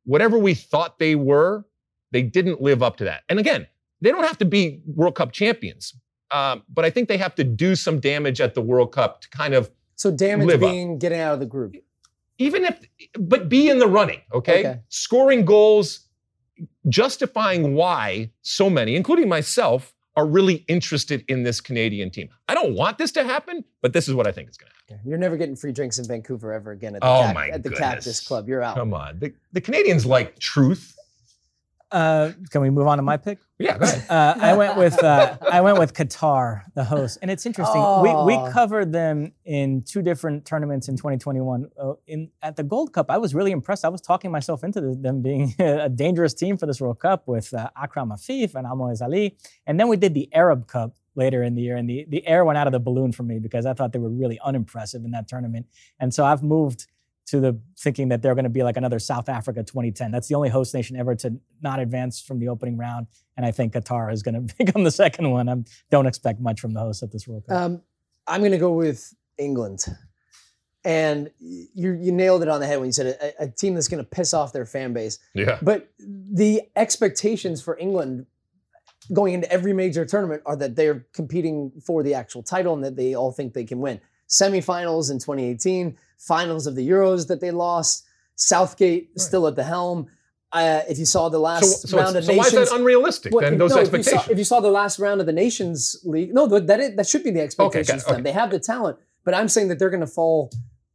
Speaker 2: whatever we thought they were. They didn't live up to that. And again, they don't have to be World Cup champions, um, but I think they have to do some damage at the World Cup to kind of
Speaker 4: So damage
Speaker 2: Live up.
Speaker 4: being getting out of the group.
Speaker 2: even if but be in the running okay,
Speaker 4: Okay.
Speaker 2: scoring goals justifying why so many including myself are really interested in this canadian team i don't want this to happen but this is what i think is going to happen
Speaker 4: Okay. You're never getting free drinks in Vancouver ever again at the,
Speaker 2: Oh
Speaker 4: Cac- at the. Cactus Club. You're out.
Speaker 2: come on the, the canadians like truth
Speaker 3: Uh, can we move on to my pick?
Speaker 2: yeah go ahead
Speaker 3: Uh, I went with uh, I went with Qatar, the host, and it's interesting. We,
Speaker 4: Oh.
Speaker 3: we covered them in two different tournaments in 2021. Uh, in at the Gold Cup, I was really impressed. I was talking myself into the- them being a dangerous team for this World Cup with uh, Akram Afif and Almoez Ali, and then we did the Arab Cup later in the year, and the the air went out of the balloon for me because I thought they were really unimpressive in that tournament, and so I've moved to the thinking that they're going to be like another South Africa 2010. That's the only host nation ever to not advance from the opening round, and I think Qatar is going to become the second one. I don't expect much from the host at this World Cup.
Speaker 4: Um, I'm going to go with England. And you you nailed it on the head when you said a, a team that's going to piss off their fan base.
Speaker 2: yeah
Speaker 4: But the expectations for England going into every major tournament are that they're competing for the actual title and that they all think they can win. Semifinals in 2018, finals of the Euros that they lost, Southgate still at the helm. Uh, if you saw the last
Speaker 2: so,
Speaker 4: round
Speaker 2: it's-
Speaker 4: of
Speaker 2: so why is that unrealistic
Speaker 4: well,
Speaker 2: then
Speaker 4: if-
Speaker 2: those
Speaker 4: no, if you,
Speaker 2: expectations
Speaker 4: saw, if you saw the last round of the Nations League, no, th- that is, that should be the expectations
Speaker 2: okay.
Speaker 4: for them. They have the talent, but I'm saying that they're going to fall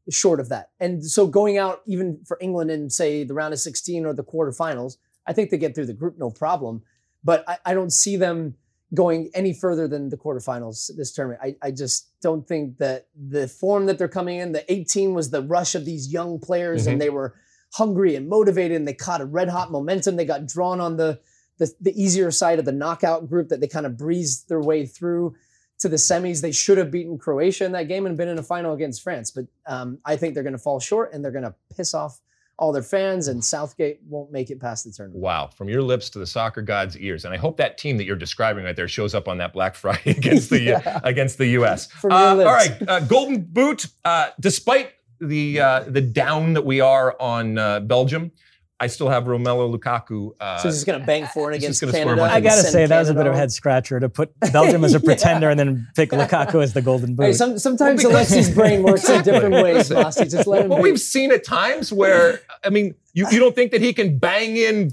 Speaker 4: short of that. And so going out even for England in say the round of 16 or the quarterfinals, I think they get through the group no problem. But I, I don't see them going any further than the quarterfinals this tournament. I, I just don't think that the form that they're coming in, the 18 was the rush of these young players
Speaker 2: Mhm.
Speaker 4: and they were hungry and motivated and they caught a red hot momentum. They got drawn on the the, the easier side of the knockout group that they kind of breezed their way through to the semis. They should have beaten Croatia in that game and been in a final against France. But um, I think they're going to fall short and they're going to piss off all their fans, and Southgate won't make it past the tournament.
Speaker 2: Wow, from your lips to the soccer god's ears, and I hope that team that you're describing right there shows up on that Black Friday against the
Speaker 4: Yeah.
Speaker 2: against the U.S.
Speaker 4: From your
Speaker 2: Uh, all
Speaker 4: lips.
Speaker 2: right, uh, Golden Boot. Uh, despite the uh, the down that we are on uh, Belgium, I still have Romelu Lukaku. Uh,
Speaker 4: So he's just going to bang for it against
Speaker 2: gonna score a
Speaker 4: Canada.
Speaker 3: I gotta say that was a bit of a head scratcher to put Belgium as a
Speaker 4: Yeah.
Speaker 3: pretender and then pick Lukaku as the Golden Boot.
Speaker 4: Hey, some, sometimes
Speaker 2: Well, because-
Speaker 4: Alexi's brain works in different ways, Rossi. Just let him
Speaker 2: well,
Speaker 4: be.
Speaker 2: we've seen at times where I mean, you, you don't think that he can bang in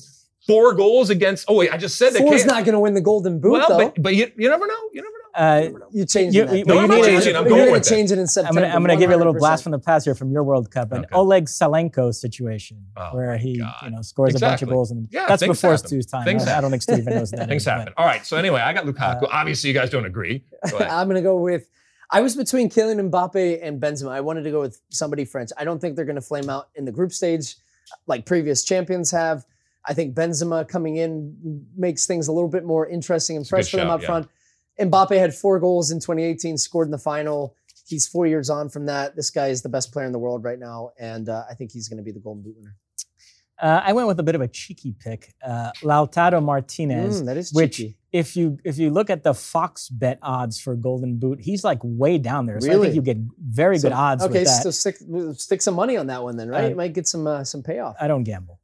Speaker 2: four goals against? Oh wait, I just said that.
Speaker 4: Four's
Speaker 2: can't-
Speaker 4: not going to win the Golden Boot,
Speaker 2: well,
Speaker 4: though.
Speaker 2: but but you, you never know. You never know.
Speaker 3: Uh,
Speaker 4: you changed
Speaker 3: You-
Speaker 4: that.
Speaker 3: you-
Speaker 2: No,
Speaker 3: you need to-
Speaker 2: changing. I'm going
Speaker 4: gonna
Speaker 2: with
Speaker 4: change it in
Speaker 3: I'm
Speaker 4: September.
Speaker 3: gonna, I'm gonna give you a little blast from the past here from your World Cup, an
Speaker 2: Okay.
Speaker 3: Oleg Salenko situation
Speaker 2: Oh,
Speaker 3: where he
Speaker 2: God.
Speaker 3: you know scores a bunch of goals and
Speaker 2: Yeah,
Speaker 3: that's before
Speaker 2: happen.
Speaker 3: Stu's time.
Speaker 2: Things
Speaker 3: I, I don't think Stu even knows that.
Speaker 2: Things
Speaker 3: is, but-
Speaker 2: happen. All right. So anyway, I got Lukaku.
Speaker 3: Uh,
Speaker 2: Obviously, you guys don't agree. Go.
Speaker 4: I'm going to go with. I was between Kylian Mbappe and Benzema. I wanted to go with somebody French. I don't think they're going to flame out in the group stage like previous champions have. I think Benzema coming in makes things a little bit more interesting and
Speaker 2: It's a
Speaker 4: fresh for them
Speaker 2: shout,
Speaker 4: up
Speaker 2: yeah.
Speaker 4: front. Mbappe had four goals in 2018, scored in the final. He's four years on from that. This guy is the best player in the world right now, and uh, I think he's going to be the Golden Boot winner.
Speaker 3: Uh, I went with a bit of a cheeky pick, uh, Lautaro Martinez.
Speaker 4: Mm, that is
Speaker 3: which
Speaker 4: cheeky.
Speaker 3: if you if you look at the Fox bet odds for Golden Boot, he's like way down there. So I
Speaker 4: Really?
Speaker 3: think you get very
Speaker 4: So-
Speaker 3: good odds
Speaker 4: Okay,
Speaker 3: with that.
Speaker 4: so stick stick some money on that one then, right?
Speaker 3: Uh,
Speaker 4: you might get some uh, some payoff.
Speaker 3: I don't gamble.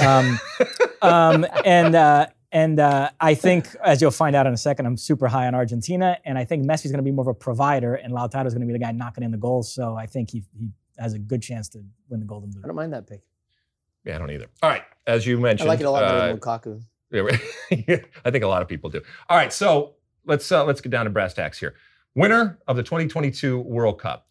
Speaker 3: Um, um, and uh, and uh, I think, as you'll find out in a second, I'm super high on Argentina, and I think Messi's going to be more of a provider, and Lautaro's going to be the guy knocking in the goals. So I think he he has a good chance to win the Golden Boot.
Speaker 4: I don't mind that pick.
Speaker 2: Yeah, I don't either. All right. As you mentioned, I
Speaker 4: like it a lot better
Speaker 2: uh,
Speaker 4: than Lukaku.
Speaker 2: Yeah. I think a lot of people do. All right, so let's uh, let's get down to brass tacks here. Winner of the 2022 World Cup.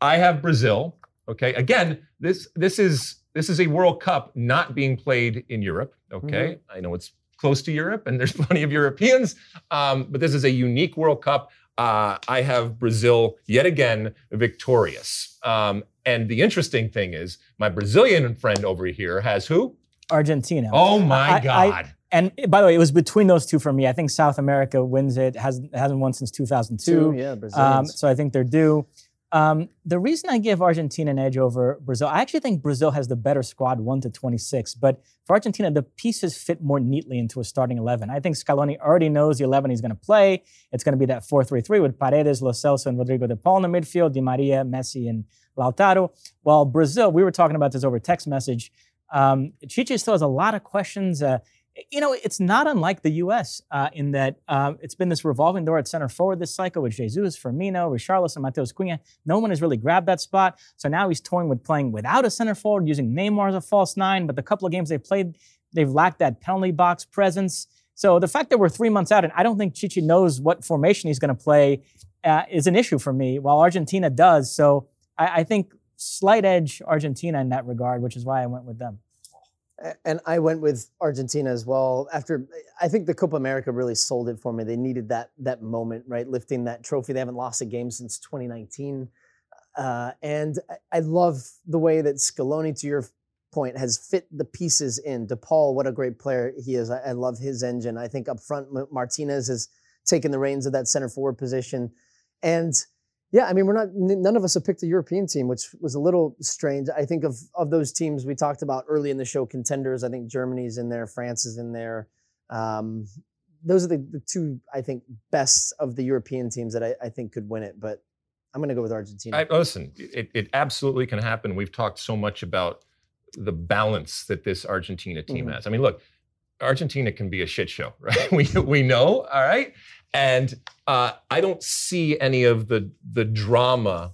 Speaker 2: I have Brazil. Okay, again, this this is this is a World Cup not being played in Europe. Okay, I know it's close to Europe and there's plenty of Europeans, um, but this is a unique World Cup. Uh, I have Brazil yet again victorious. Um, and the interesting thing is, my Brazilian friend over here has who?
Speaker 3: Argentina.
Speaker 2: Oh my
Speaker 3: I- I-
Speaker 2: God!
Speaker 3: And by the way, it was between those two for me. I think South America wins it. hasn't hasn't won since 2002.
Speaker 4: Two, yeah,
Speaker 3: Um, so I think they're due. Um, the reason I give Argentina an edge over Brazil, I actually think Brazil has the better squad, 1 to 26. But for Argentina, the pieces fit more neatly into a starting 11. I think Scaloni already knows the 11 he's going to play. It's going to be that 4 3 3 with Paredes, Lo Celso, and Rodrigo de Paul in the midfield, Di Maria, Messi, and Lautaro. While Brazil, we were talking about this over text message. Um, still has a lot of questions. Uh, you know, it's not unlike the U.S. Uh, in that uh, it's been this revolving door at center forward this cycle with Jesus, Firmino, Richarlison, Matheus Cunha. No one has really grabbed that spot. So now he's toying with playing without a center forward, using Neymar as a false nine. But the couple of games they played, they've lacked that penalty box presence. So the fact that we're three months out and I don't think Tite knows what formation he's going to play uh, is an issue for me, while Argentina does. So I, I think slight edge Argentina in that regard, which is why I went with them
Speaker 4: and I went with Argentina as well. After I think the Copa America really sold it for me. They needed that that moment, right, lifting that trophy. They haven't lost a game since 2019, uh, and I, love the way that Scaloni, to your point, has fit the pieces in. DePaul, what a great player he is. I, I love his engine. I think up front, Martinez has taken the reins of that center forward position, and yeah, I mean, we're not. None of us have picked a European team, which was a little strange. I think of of those teams we talked about early in the show, contenders. I think Germany's in there, France is in there. Um, those are the, the two I think best of the European teams that I, I think could win it. But I'm going to go with Argentina.
Speaker 2: I, listen, it, it absolutely can happen. We've talked so much about the balance that this Argentina team mm-hmm. has. I mean, look, Argentina can be a shit show, right? we we know, all right. And uh, I don't see any of the the drama,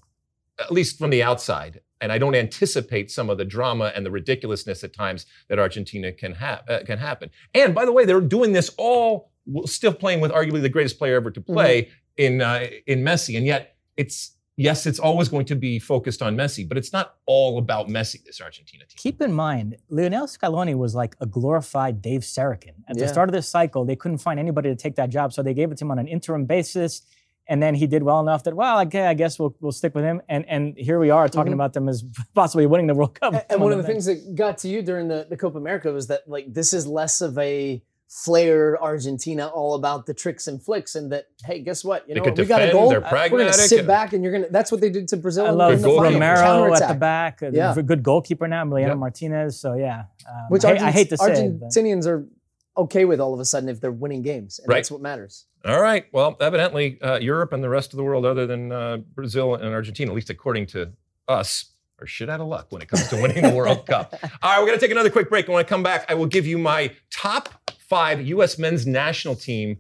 Speaker 2: at least from the outside. And I don't anticipate some of the drama and the ridiculousness at times that Argentina can have uh, can happen. And by the way, they're doing this all still playing with arguably the greatest player ever to play mm-hmm. in uh, in Messi, and yet it's yes, it's always going to be focused on Messi, but it's not all about Messi, this Argentina team.
Speaker 3: Keep in mind, Lionel Scaloni was like a glorified Dave Sarachan. At yeah. the start of this cycle, they couldn't find anybody to take that job, so they gave it to him on an interim basis. And then he did well enough that, well, okay, I guess we'll, we'll stick with him. And and here we are talking mm-hmm. about them as possibly winning the World Cup.
Speaker 4: And, and one of the things that got to you during the, the Copa America was that like this is less of a flair Argentina all about the tricks and flicks and that hey guess what you know we got a goal we're
Speaker 2: gonna
Speaker 4: sit back and you're gonna that's what they did to Brazil
Speaker 3: I love Romero at the back yeah. good goalkeeper now Emiliano yep. Martinez so yeah
Speaker 4: um, which I, I, hate to say Argentinians are okay with all of a sudden if they're winning games and right. that's what matters
Speaker 2: all right well evidently uh, Europe and the rest of the world other than uh, Brazil and Argentina at least according to us are shit out of luck when it comes to winning the World Cup. All right, we're going to take another quick break. When I come back, I will give you my top five U.S. men's national team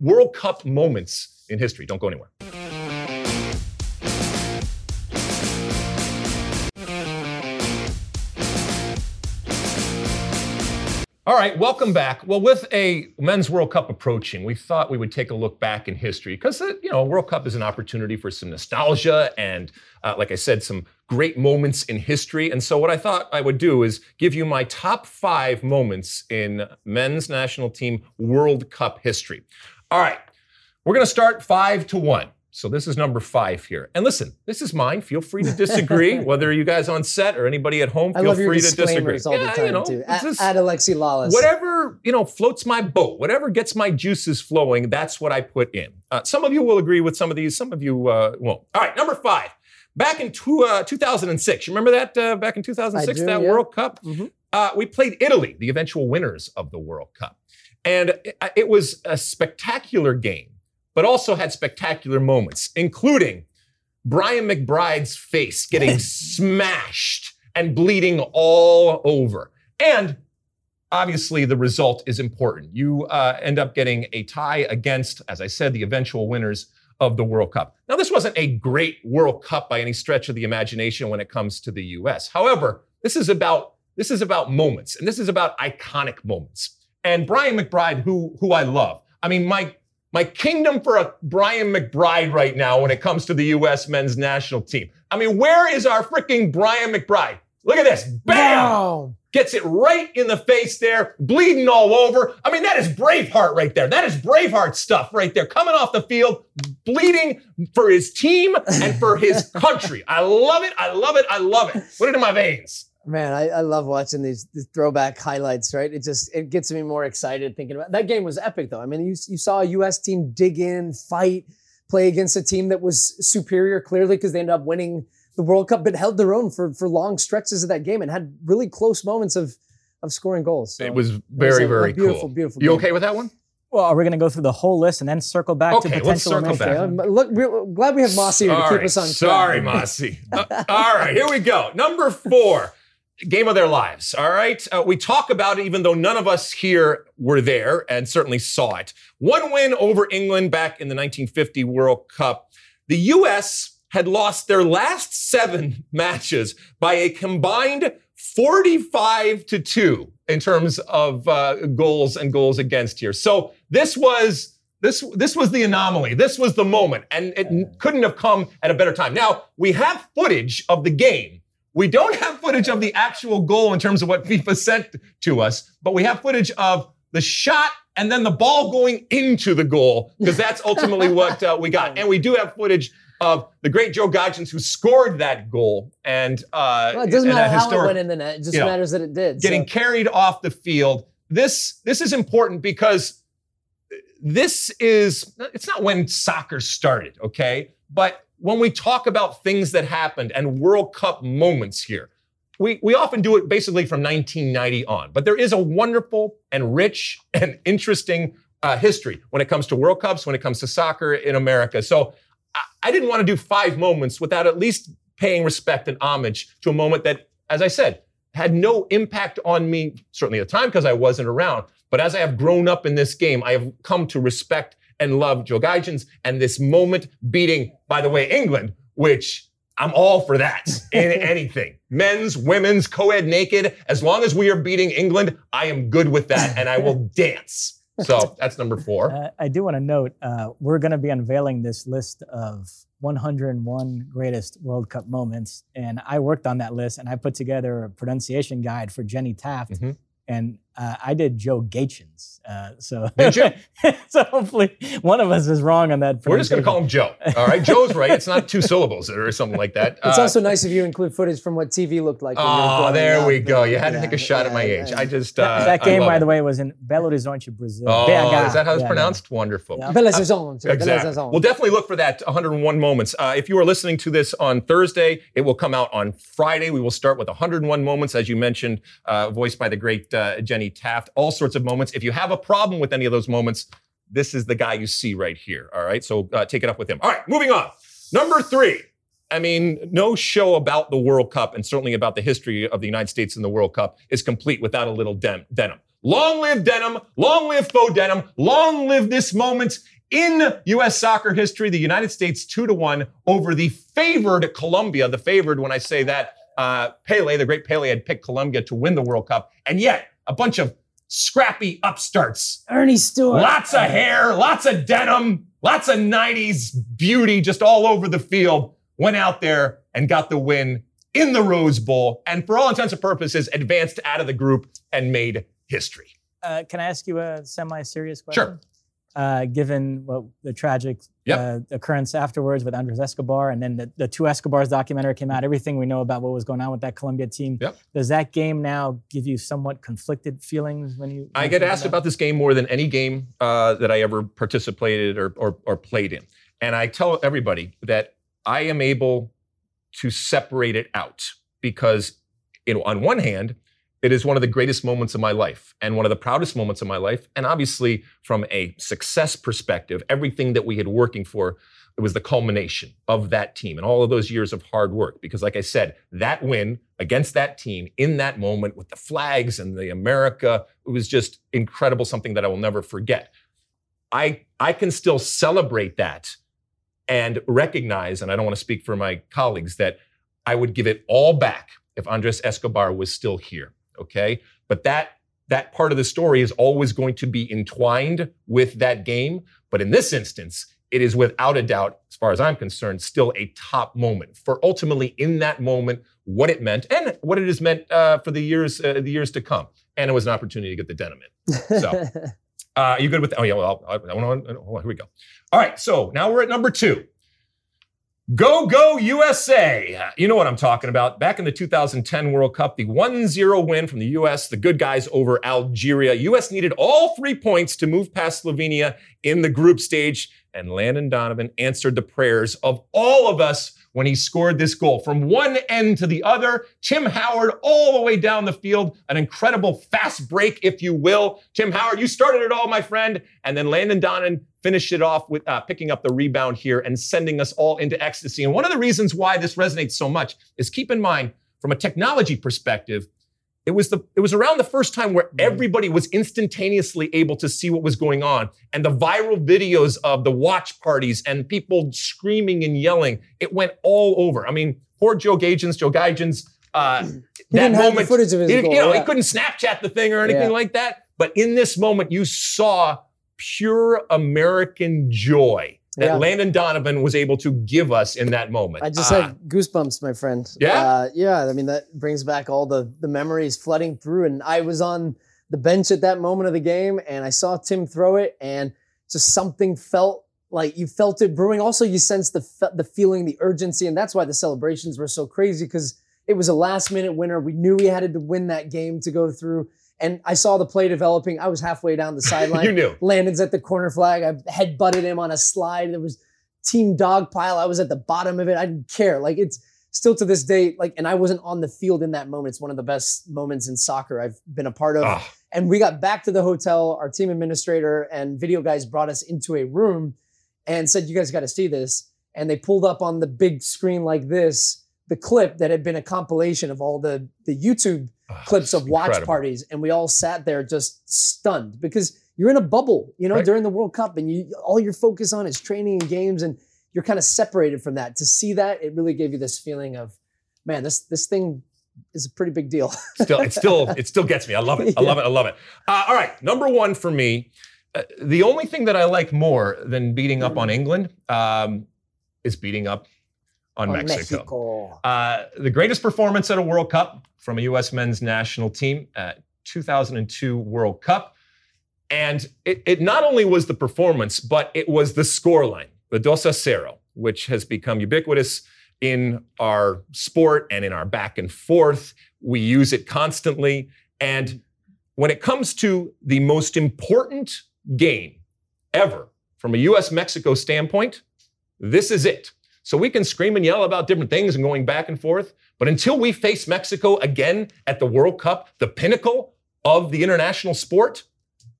Speaker 2: World Cup moments in history. Don't go anywhere. All right, welcome back. Well, with a Men's World Cup approaching, we thought we would take a look back in history because, you know, World Cup is an opportunity for some nostalgia and, uh, like I said, some great moments in history. And so, what I thought I would do is give you my top five moments in men's national team World Cup history. All right, we're going to start five to one. So this is number five here. And listen, this is mine. Feel free to disagree, whether you guys on set or anybody at home. Feel free to disagree.
Speaker 4: All yeah, the time you know, too. At, just, at Alexi Lalas.
Speaker 2: Whatever you know floats my boat. Whatever gets my juices flowing. That's what I put in. Uh, some of you will agree with some of these. Some of you uh, won't. All right, number five. Back in two, uh, 2006, you remember that? Uh, back in 2006, do, that yeah. World Cup. Mm-hmm. Uh, we played Italy, the eventual winners of the World Cup, and it, it was a spectacular game but also had spectacular moments, including Brian McBride's face getting smashed and bleeding all over. And obviously, the result is important. You uh, end up getting a tie against, as I said, the eventual winners of the World Cup. Now, this wasn't a great World Cup by any stretch of the imagination when it comes to the US. However, this is about this is about moments, and this is about iconic moments. And Brian McBride, who who I love, I mean, my my kingdom for a Brian McBride right now when it comes to the U.S. men's national team. I mean, where is our freaking Brian McBride? Look at this. Bam! Wow. Gets it right in the face there, bleeding all over. I mean, that is Braveheart right there. That is Braveheart stuff right there. Coming off the field, bleeding for his team and for his country. I love it. I love it. I love it. Put it in my veins.
Speaker 4: Man, I, I love watching these, these, throwback highlights, right? It just it gets me more excited thinking about that game was epic though. I mean, you, you saw a US team dig in, fight, play against a team that was superior clearly because they ended up winning the World Cup, but held their own for for long stretches of that game and had really close moments of of scoring goals. So
Speaker 2: it was very,
Speaker 4: a- a
Speaker 2: very
Speaker 4: beautiful,
Speaker 2: cool.
Speaker 4: beautiful
Speaker 2: You
Speaker 4: game.
Speaker 2: okay with that one?
Speaker 3: Well, are we going to go through the whole list and then circle back
Speaker 2: Okay,
Speaker 3: to
Speaker 2: let's
Speaker 3: potential
Speaker 2: circle back.
Speaker 4: Okay,
Speaker 3: elimination?
Speaker 4: I'm- look, we're glad we have Mosse here to keep us on track.
Speaker 2: Sorry, Mosse. Uh, all right, here we go. Number four, game of their lives. All right, uh, we talk about it even though none of us here were there and certainly saw it. One win over England back in the 1950 World Cup. The U.S. had lost their last seven matches by a combined 45 to 2 in terms of uh, goals and goals against here. So this was this this was the anomaly. This was the moment, and it couldn't have come at a better time. Now we have footage of the game. We don't have footage of the actual goal in terms of what FIFA sent to us, but we have footage of the shot and then the ball going into the goal because that's ultimately what uh, we got. And we do have footage of the great Joe Gaetjens who scored that goal and uh,
Speaker 4: Well, it doesn't
Speaker 2: and
Speaker 4: matter how it went in the net. It just
Speaker 2: you know,
Speaker 4: matters that it did.
Speaker 2: getting
Speaker 4: so.
Speaker 2: carried off the field. This this is important because this is it's not when soccer started, okay? But when we talk about things that happened and World Cup moments here, we, we often do it basically from 1990 on. But there is a wonderful and rich and interesting uh, history when it comes to World Cups, when it comes to soccer in America. So I, I didn't want to do five moments without at least paying respect and homage to a moment that, as I said, had no impact on me, certainly at the time because I wasn't around. But as I have grown up in this game, I have come to respect and love Joe Gaetjens and this moment beating, by the way, England, which I'm all for that in anything. Men's, women's, co-ed, naked. As long as we are beating England, I am good with that and I will dance. So that's number four.
Speaker 3: Uh, I do want to note uh, we're going to be unveiling this list of 101 greatest World Cup moments, and I worked on that list and I put together a pronunciation guide for Jenny Taft,
Speaker 2: Mhm.
Speaker 3: and uh, I did Joe Gaetjens. Uh, so, so hopefully one of us is wrong on that.
Speaker 2: We're just going to call him Joe. All right. Joe's right. It's not two syllables or something like that.
Speaker 4: It's
Speaker 2: Uh,
Speaker 4: also nice if you include footage from what TV looked like. when
Speaker 2: Oh, there we go. You had to take a shot at my
Speaker 4: yeah,
Speaker 2: age.
Speaker 4: yeah.
Speaker 2: I just
Speaker 3: That,
Speaker 2: uh,
Speaker 3: that game, by
Speaker 2: it.
Speaker 3: the way, was in Belo Horizonte, Brazil.
Speaker 2: Oh,
Speaker 3: BH.
Speaker 2: is that how it's
Speaker 3: Yeah,
Speaker 2: pronounced? Wonderful.
Speaker 3: Yeah.
Speaker 4: Bella Saison.
Speaker 2: Exactly.
Speaker 4: Saison.
Speaker 2: We'll definitely look for that 101 moments. Uh, if you are listening to this on Thursday, it will come out on Friday. We will start with 101 moments, as you mentioned, uh, voiced by the great uh, Taft. All sorts of moments. If you have a problem with any of those moments, this is the guy you see right here. All right. So uh, take it up with him. All right. Moving on. Number three. I mean, no show about the World Cup and certainly about the history of the United States in the World Cup is complete without a little den- denim. Long live denim. Long live faux denim. Long live this moment in U.S. soccer history. The United States two to one over the favored Colombia. The favored, when I say that, uh, Pele, the great Pele, had picked Colombia to win the World Cup, and yet a bunch of scrappy upstarts
Speaker 4: Earnie Stewart.
Speaker 2: Lots of hair, lots of denim, lots of 90s beauty just all over the field. Went out there and got the win in the Rose Bowl, and for all intents and purposes, advanced out of the group and made history.
Speaker 3: Uh, can I ask you a semi-serious question?
Speaker 2: Sure.
Speaker 3: Uh, given what the tragic
Speaker 2: Yep.
Speaker 3: uh, occurrence afterwards with Andres Escobar, and then the, the two Escobars documentary came out, everything we know about what was going on with that Colombia team.
Speaker 2: Yep.
Speaker 3: Does that game now give you somewhat conflicted feelings when you?
Speaker 2: I get asked about this game more than any game uh, that I ever participated or, or, or played in. And I tell everybody that I am able to separate it out because, you know, on one hand, it is one of the greatest moments of my life and one of the proudest moments of my life. And obviously, from a success perspective, everything that we had working for, it was the culmination of that team and all of those years of hard work. Because, like I said, that win against that team in that moment with the flags and the America, it was just incredible, something that I will never forget. I, I can still celebrate that and recognize, and I don't want to speak for my colleagues, that I would give it all back if Andres Escobar was still here. Okay. But that that part of the story is always going to be entwined with that game. But in this instance, it is without a doubt, as far as I'm concerned, still a top moment for ultimately in that moment what it meant and what it has meant uh, for the years uh, the years to come. And it was an opportunity to get the denim in. So, uh, you good with? Oh yeah. Well, I, I, I, I, oh, here we go. All right. So now we're at number two. Go, go, USA. You know what I'm talking about. Back in the 2010 World Cup, the 1 0 win from the US, the good guys over Algeria. US needed all three points to move past Slovenia in the group stage, and Landon Donovan answered the prayers of all of us when he scored this goal. From one end to the other, Tim Howard all the way down the field, an incredible fast break, if you will. Tim Howard, you started it all, my friend. And then Landon Donovan finished it off with uh, picking up the rebound here and sending us all into ecstasy. And one of the reasons why this resonates so much is keep in mind, from a technology perspective, it was the it was around the first time where mm-hmm. everybody was instantaneously able to see what was going on and the viral videos of the watch parties and people screaming and yelling it went all over i mean poor joe Gaetjens, joe Gaetjens, uh,
Speaker 4: he that didn't moment, footage of his
Speaker 2: he,
Speaker 4: goal,
Speaker 2: you know,
Speaker 4: yeah.
Speaker 2: he couldn't snapchat the thing or anything yeah. like that but in this moment you saw pure american joy that yeah. Landon Donovan was able to give us in that moment.
Speaker 4: I just had goosebumps, my friend.
Speaker 2: Yeah,
Speaker 4: uh, yeah. I mean, that brings back all the the memories flooding through. And I was on the bench at that moment of the game, and I saw Tim throw it, and just something felt like you felt it brewing. Also, you sensed the the feeling, the urgency, and that's why the celebrations were so crazy because it was a last minute winner. We knew we had to win that game to go through. And I saw the play developing. I was halfway down the sideline.
Speaker 2: you knew.
Speaker 4: Landon's at the corner flag. I head butted him on a slide. There was team dog pile. I was at the bottom of it. I didn't care. Like it's still to this day, like, and I wasn't on the field in that moment. It's one of the best moments in soccer I've been a part of. Ah. And we got back to the hotel. Our team administrator and video guys brought us into a room and said, You guys got to see this. And they pulled up on the big screen like this the clip that had been a compilation of all the, the YouTube oh, clips of watch incredible. parties. And we all sat there just stunned because you're in a bubble, you know, right. during the World Cup and you all your focus on is training and games and you're kind of separated from that. To see that, it really gave you this feeling of, man, this this thing is a pretty big deal.
Speaker 2: still, it still it still gets me. I love it. I love it. I love it. Uh, all right, number one for me. Uh, the only thing that I like more than beating up on England um, is beating up on, on Mexico. Mexico. Uh, the greatest performance at a World Cup from a U.S. men's national team, at 2002 World Cup. And it, it not only was the performance, but it was the scoreline, the dos a cero, which has become ubiquitous in our sport and in our back and forth. We use it constantly. And when it comes to the most important game ever from a US Mexico standpoint, this is it. So we can scream and yell about different things and going back and forth. But until we face Mexico again at the World Cup, the pinnacle of the international sport,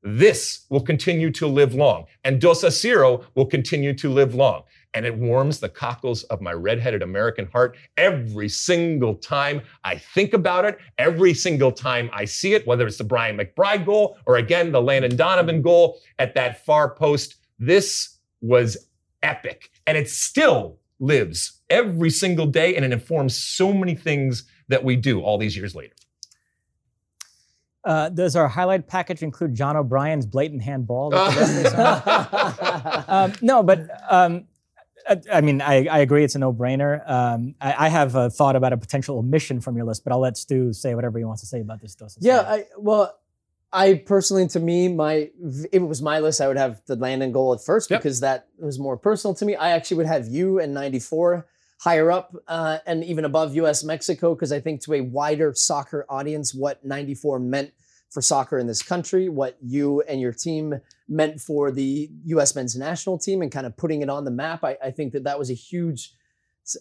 Speaker 2: this will continue to live long. And Dos a Cero will continue to live long. And it warms the cockles of my redheaded American heart every single time I think about it, every single time I see it, whether it's the Brian McBride goal or again the Landon Donovan goal at that far post. This was epic. And it's still lives every single day and it informs so many things that we do all these years later.
Speaker 3: Uh, does our highlight package include John O'Brien's blatant handball? um, no, but um, I, I, mean, I, I, agree it's a no-brainer. Um, I, I, have a thought about a potential omission from your list, but I'll let Stu say whatever he wants to say about this. Dose
Speaker 4: yeah, I, well, I personally, to me, my if it was my list, I would have the Landon goal at first yep. because that was more personal to me. I actually would have you and 94 higher up uh, and even above US Mexico because I think to a wider soccer audience, what 94 meant for soccer in this country, what you and your team meant for the US men's national team, and kind of putting it on the map. I, I think that that was a huge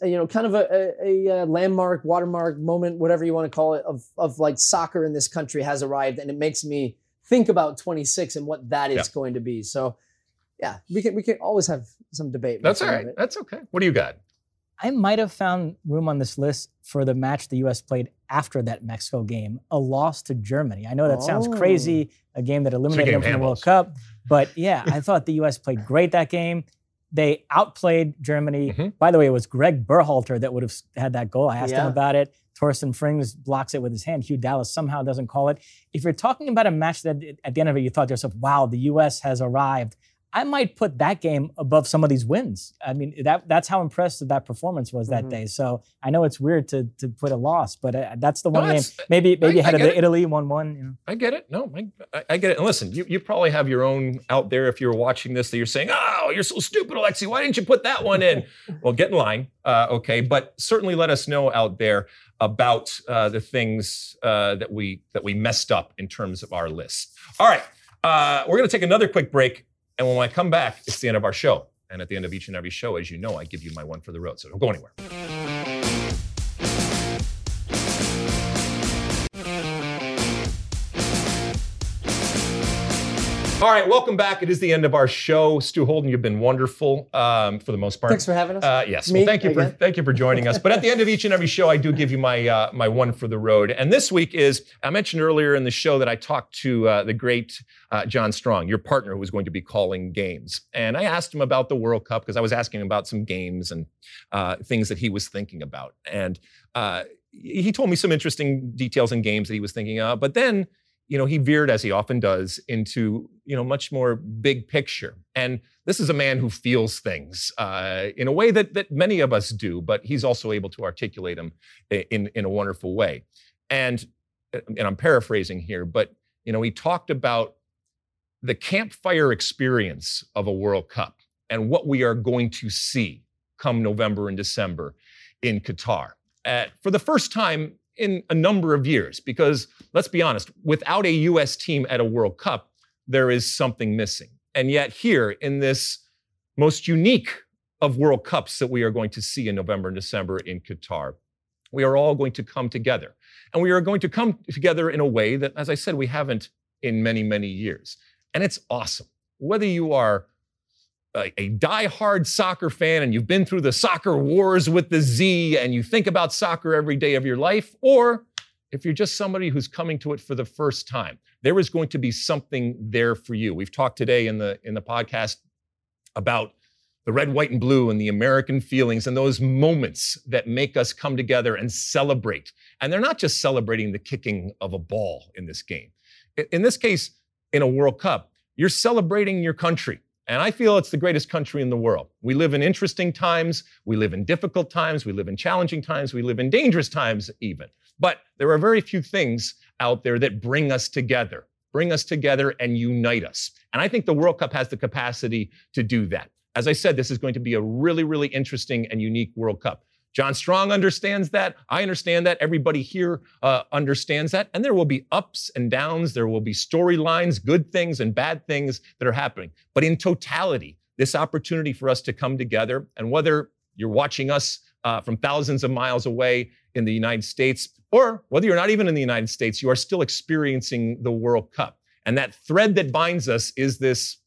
Speaker 4: Uh, you know, kind of a, a, a, uh, landmark, watermark moment, whatever you want to call it, of of like soccer in this country has arrived, and it makes me think about 26 and what that is yeah. going to be. So, yeah, we can we can always have some debate.
Speaker 2: That's all right. That's okay. What do you got?
Speaker 3: I might have found room on this list for the match the U.S. played after that Mexico game, a loss to Germany. I know that oh. sounds crazy, oh. a game that eliminated them from the World Cup, but yeah, I thought the U.S. played great that game. They outplayed Germany. Mm-hmm. By the way, it was Greg Berhalter that would have had that goal. I asked yeah. him about it. Torsten Frings blocks it with his hand. Hugh Dallas somehow doesn't call it. If you're talking about a match that at the end of it you thought to yourself, wow, the U.S. has arrived, I might put that game above some of these wins. I mean, that that's how impressive that performance was that
Speaker 4: Mhm.
Speaker 3: day. So I know it's weird to to put a loss, but uh, that's the
Speaker 2: No,
Speaker 3: one game. Maybe maybe
Speaker 2: I-
Speaker 3: ahead
Speaker 2: I
Speaker 3: of. Italy one one. You know.
Speaker 2: I get it. No, I, I- I get it. And listen, you, you probably have your own out there if you're watching this that you're saying, oh, you're so stupid, Alexi. Why didn't you put that one in? well, get in line. Uh, okay. But certainly let us know out there about uh, the things uh, that we that we messed up in terms of our list. All right. Uh, we're going to take another quick break. And when I come back, it's the end of our show. And at the end of each and every show, as you know, I give you my one for the road. So don't go anywhere. All right, welcome back. It is the end of our show. Stu Holden, you've been wonderful um, for the most part.
Speaker 4: Thanks for having us.
Speaker 2: Uh, yes.
Speaker 4: Me
Speaker 2: Well, thank you for thank you for joining us. But at the end of each and every show, I do give you my uh, my one for the road. And this week is I mentioned earlier in the show that I talked to uh, the great uh, John Strong, your partner, who was going to be calling games. And I asked him about the World Cup because I was asking him about some games and uh, things that he was thinking about. And uh, he told me some interesting details and games that he was thinking of. But then you know, he veered as he often does into, you know, much more big picture. And this is a man who feels things uh, in a way that that many of us do, but he's also able to articulate them in in a wonderful way. And and I'm paraphrasing here, but you know, he talked about the campfire experience of a World Cup and what we are going to see come November and December in Qatar. Uh, for the first time in a number of years, because let's be honest, without a US team at a World Cup, there is something missing. And yet, here in this most unique of World Cups that we are going to see in November and December in Qatar, we are all going to come together. And we are going to come together in a way that, as I said, we haven't in many, many years. And it's awesome. Whether you are a, a die-hard soccer fan and you've been through the soccer wars with the Z and you think about soccer every day of your life, or if you're just somebody who's coming to it for the first time, there is going to be something there for you. We've talked today in the in the podcast about the red, white, and blue and the American feelings and those moments that make us come together and celebrate. And they're not just celebrating the kicking of a ball in this game. In this case, in a World Cup, you're celebrating your country. And I feel it's the greatest country in the world. We live in interesting times, we live in difficult times, we live in challenging times, we live in dangerous times, even. But there are very few things out there that bring us together, bring us together and unite us. And I think the World Cup has the capacity to do that. As I said, this is going to be a really, really interesting and unique World Cup. John Strong understands that. I understand that. Everybody here uh, understands that. And there will be ups and downs. There will be storylines, good things and bad things that are happening. But in totality, this opportunity for us to come together, and whether you're watching us uh, from thousands of miles away in the United States, or whether you're not even in the United States, you are still experiencing the World Cup. And that thread that binds us is this,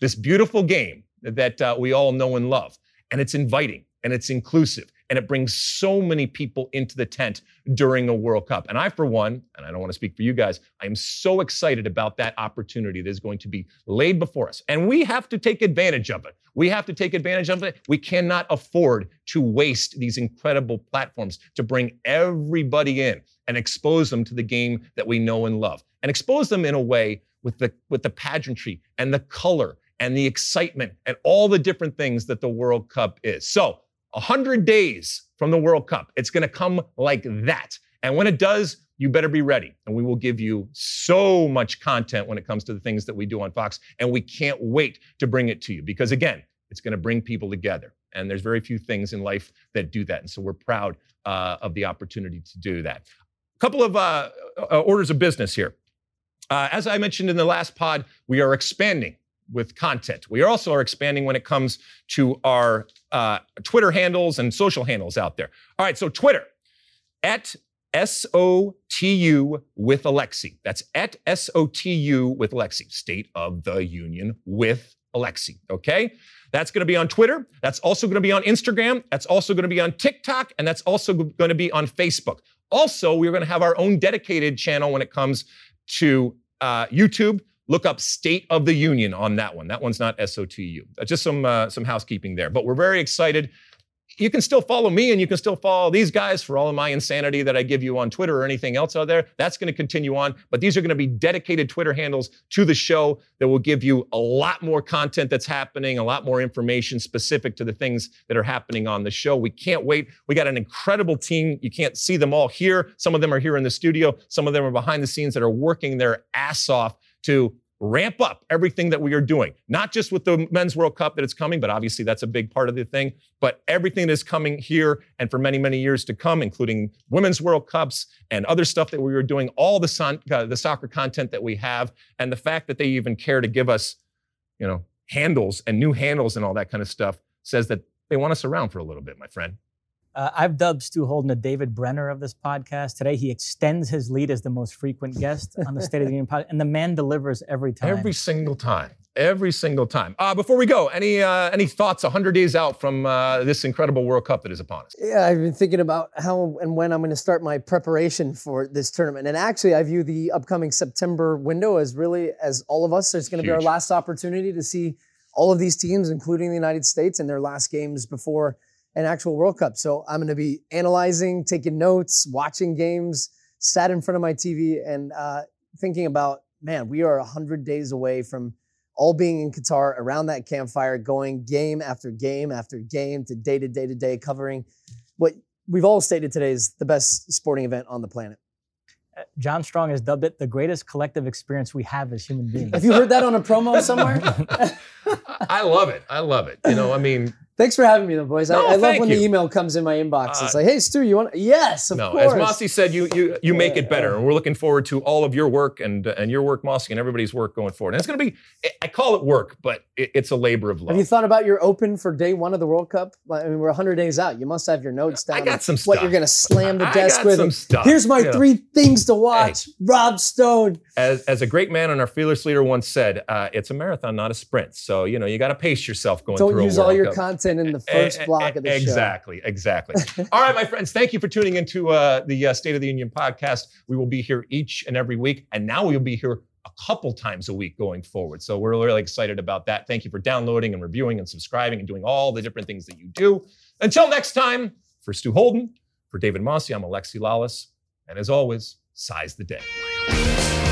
Speaker 2: this beautiful game that uh, we all know and love. And it's inviting and it's inclusive and it brings so many people into the tent during a World Cup. And I, for one, and I don't want to speak for you guys, I am so excited about that opportunity that is going to be laid before us. And we have to take advantage of it. We have to take advantage of it. We cannot afford to waste these incredible platforms to bring everybody in and expose them to the game that we know and love and expose them in a way with the, with the pageantry and the color and the excitement and all the different things that the World Cup is. So, 100 days from the World Cup, it's going to come like that. And when it does, you better be ready. And we will give you so much content when it comes to the things that we do on Fox. And we can't wait to bring it to you because, again, it's going to bring people together. And there's very few things in life that do that. And so we're proud uh, of the opportunity to do that. A couple of uh, uh, orders of business here. Uh, as I mentioned in the last pod, we are expanding with content. We also are expanding when it comes to our uh, Twitter handles and social handles out there. All right, so Twitter at SOTU with Alexi. That's at SOTU with Alexi, State of the Union with Alexi. Okay? That's going to be on Twitter. That's also going to be on Instagram. That's also going to be on TikTok. And that's also going to be on Facebook. Also, we're going to have our own dedicated channel when it comes to uh, YouTube. Look up State of the Union on that one. That one's not SOTU. Uh, just some uh, some housekeeping there. But we're very excited. you can still follow me and you can still follow these guys for all of my insanity that I give you on Twitter or anything else out there. That's going to continue on. But these are going to be dedicated Twitter handles to the show that will give you a lot more content that's happening, a lot more information specific to the things that are happening on the show. We can't wait. We got an incredible team. You can't see them all here. Some of them are here in the studio, some of them are behind the scenes that are working their ass off to ramp up everything that we are doing, not just with the Men's World Cup that is coming, but obviously that's a big part of the thing, but everything that is coming here and for many, many years to come, including Women's World Cups and other stuff that we are doing, all the, son, uh, the soccer content that we have, and the fact that they even care to give us, you know, handles and new handles and all that kind of stuff says that they want us around for a little bit, my friend.
Speaker 3: Uh, I've dubbed Stu Holden the David Brenner of this podcast. Today, he extends his lead as the most frequent guest on the State of the Union podcast, and the man delivers every time.
Speaker 2: Every single time. Every single time. Uh, before we go, any uh, any thoughts 100 days out from uh, this incredible World Cup that is upon us?
Speaker 4: Yeah, I've been thinking about how and when I'm going to start my preparation for this tournament. And actually, I view the upcoming September window as really, as all of us, it's going to be our last opportunity to see all of these teams, including the United States, in their last games before an actual World Cup. So I'm going to be analyzing, taking notes, watching games, sat in front of my TV, and uh, thinking about, man, we are 100 days away from all being in Qatar around that campfire, going game after game after game to day to day to day, covering what we've all stated today is the best sporting event on the planet.
Speaker 3: Uh, John Strong has dubbed it the greatest collective experience we have as human beings.
Speaker 4: Have you heard that on a promo somewhere?
Speaker 2: I love it. I love it. You know, I mean,
Speaker 4: Thanks for having me, though, boys.
Speaker 2: No,
Speaker 4: I, I love when
Speaker 2: you.
Speaker 4: the email comes in my inbox.
Speaker 2: Uh,
Speaker 4: it's like, "Hey, Stu, you want?" Yes, of
Speaker 2: no,
Speaker 4: course.
Speaker 2: as Mosse said, you you you make it better, and we're looking forward to all of your work and and your work, Mosse, and everybody's work going forward. And it's going to be, I call it work, but it, it's a labor of love.
Speaker 4: Have you thought about your open for day one of the World Cup? I mean, we're 100 days out. You must have your notes down.
Speaker 2: I got some
Speaker 4: What you're going to slam the
Speaker 2: I
Speaker 4: desk
Speaker 2: got
Speaker 4: with.
Speaker 2: some stuff,
Speaker 4: Here's my
Speaker 2: know.
Speaker 4: three things to watch. Rob Stone.
Speaker 2: as, as a great man and our fearless leader once said, uh, it's a marathon, not a sprint. So you know you got to pace yourself going through.
Speaker 4: Don't
Speaker 2: use
Speaker 4: all your
Speaker 2: Cup.
Speaker 4: content in the first block of the show.
Speaker 2: exactly, exactly. all right, my friends, thank you for tuning into uh, the uh, State of the Union podcast. We will be here each and every week, and now we will be here a couple times a week going forward. So we're really excited about that. Thank you for downloading and reviewing and subscribing and doing all the different things that you do. Until next time, for Stu Holden, for David Mosse, I'm Alexi Lalas, and as always, size the day.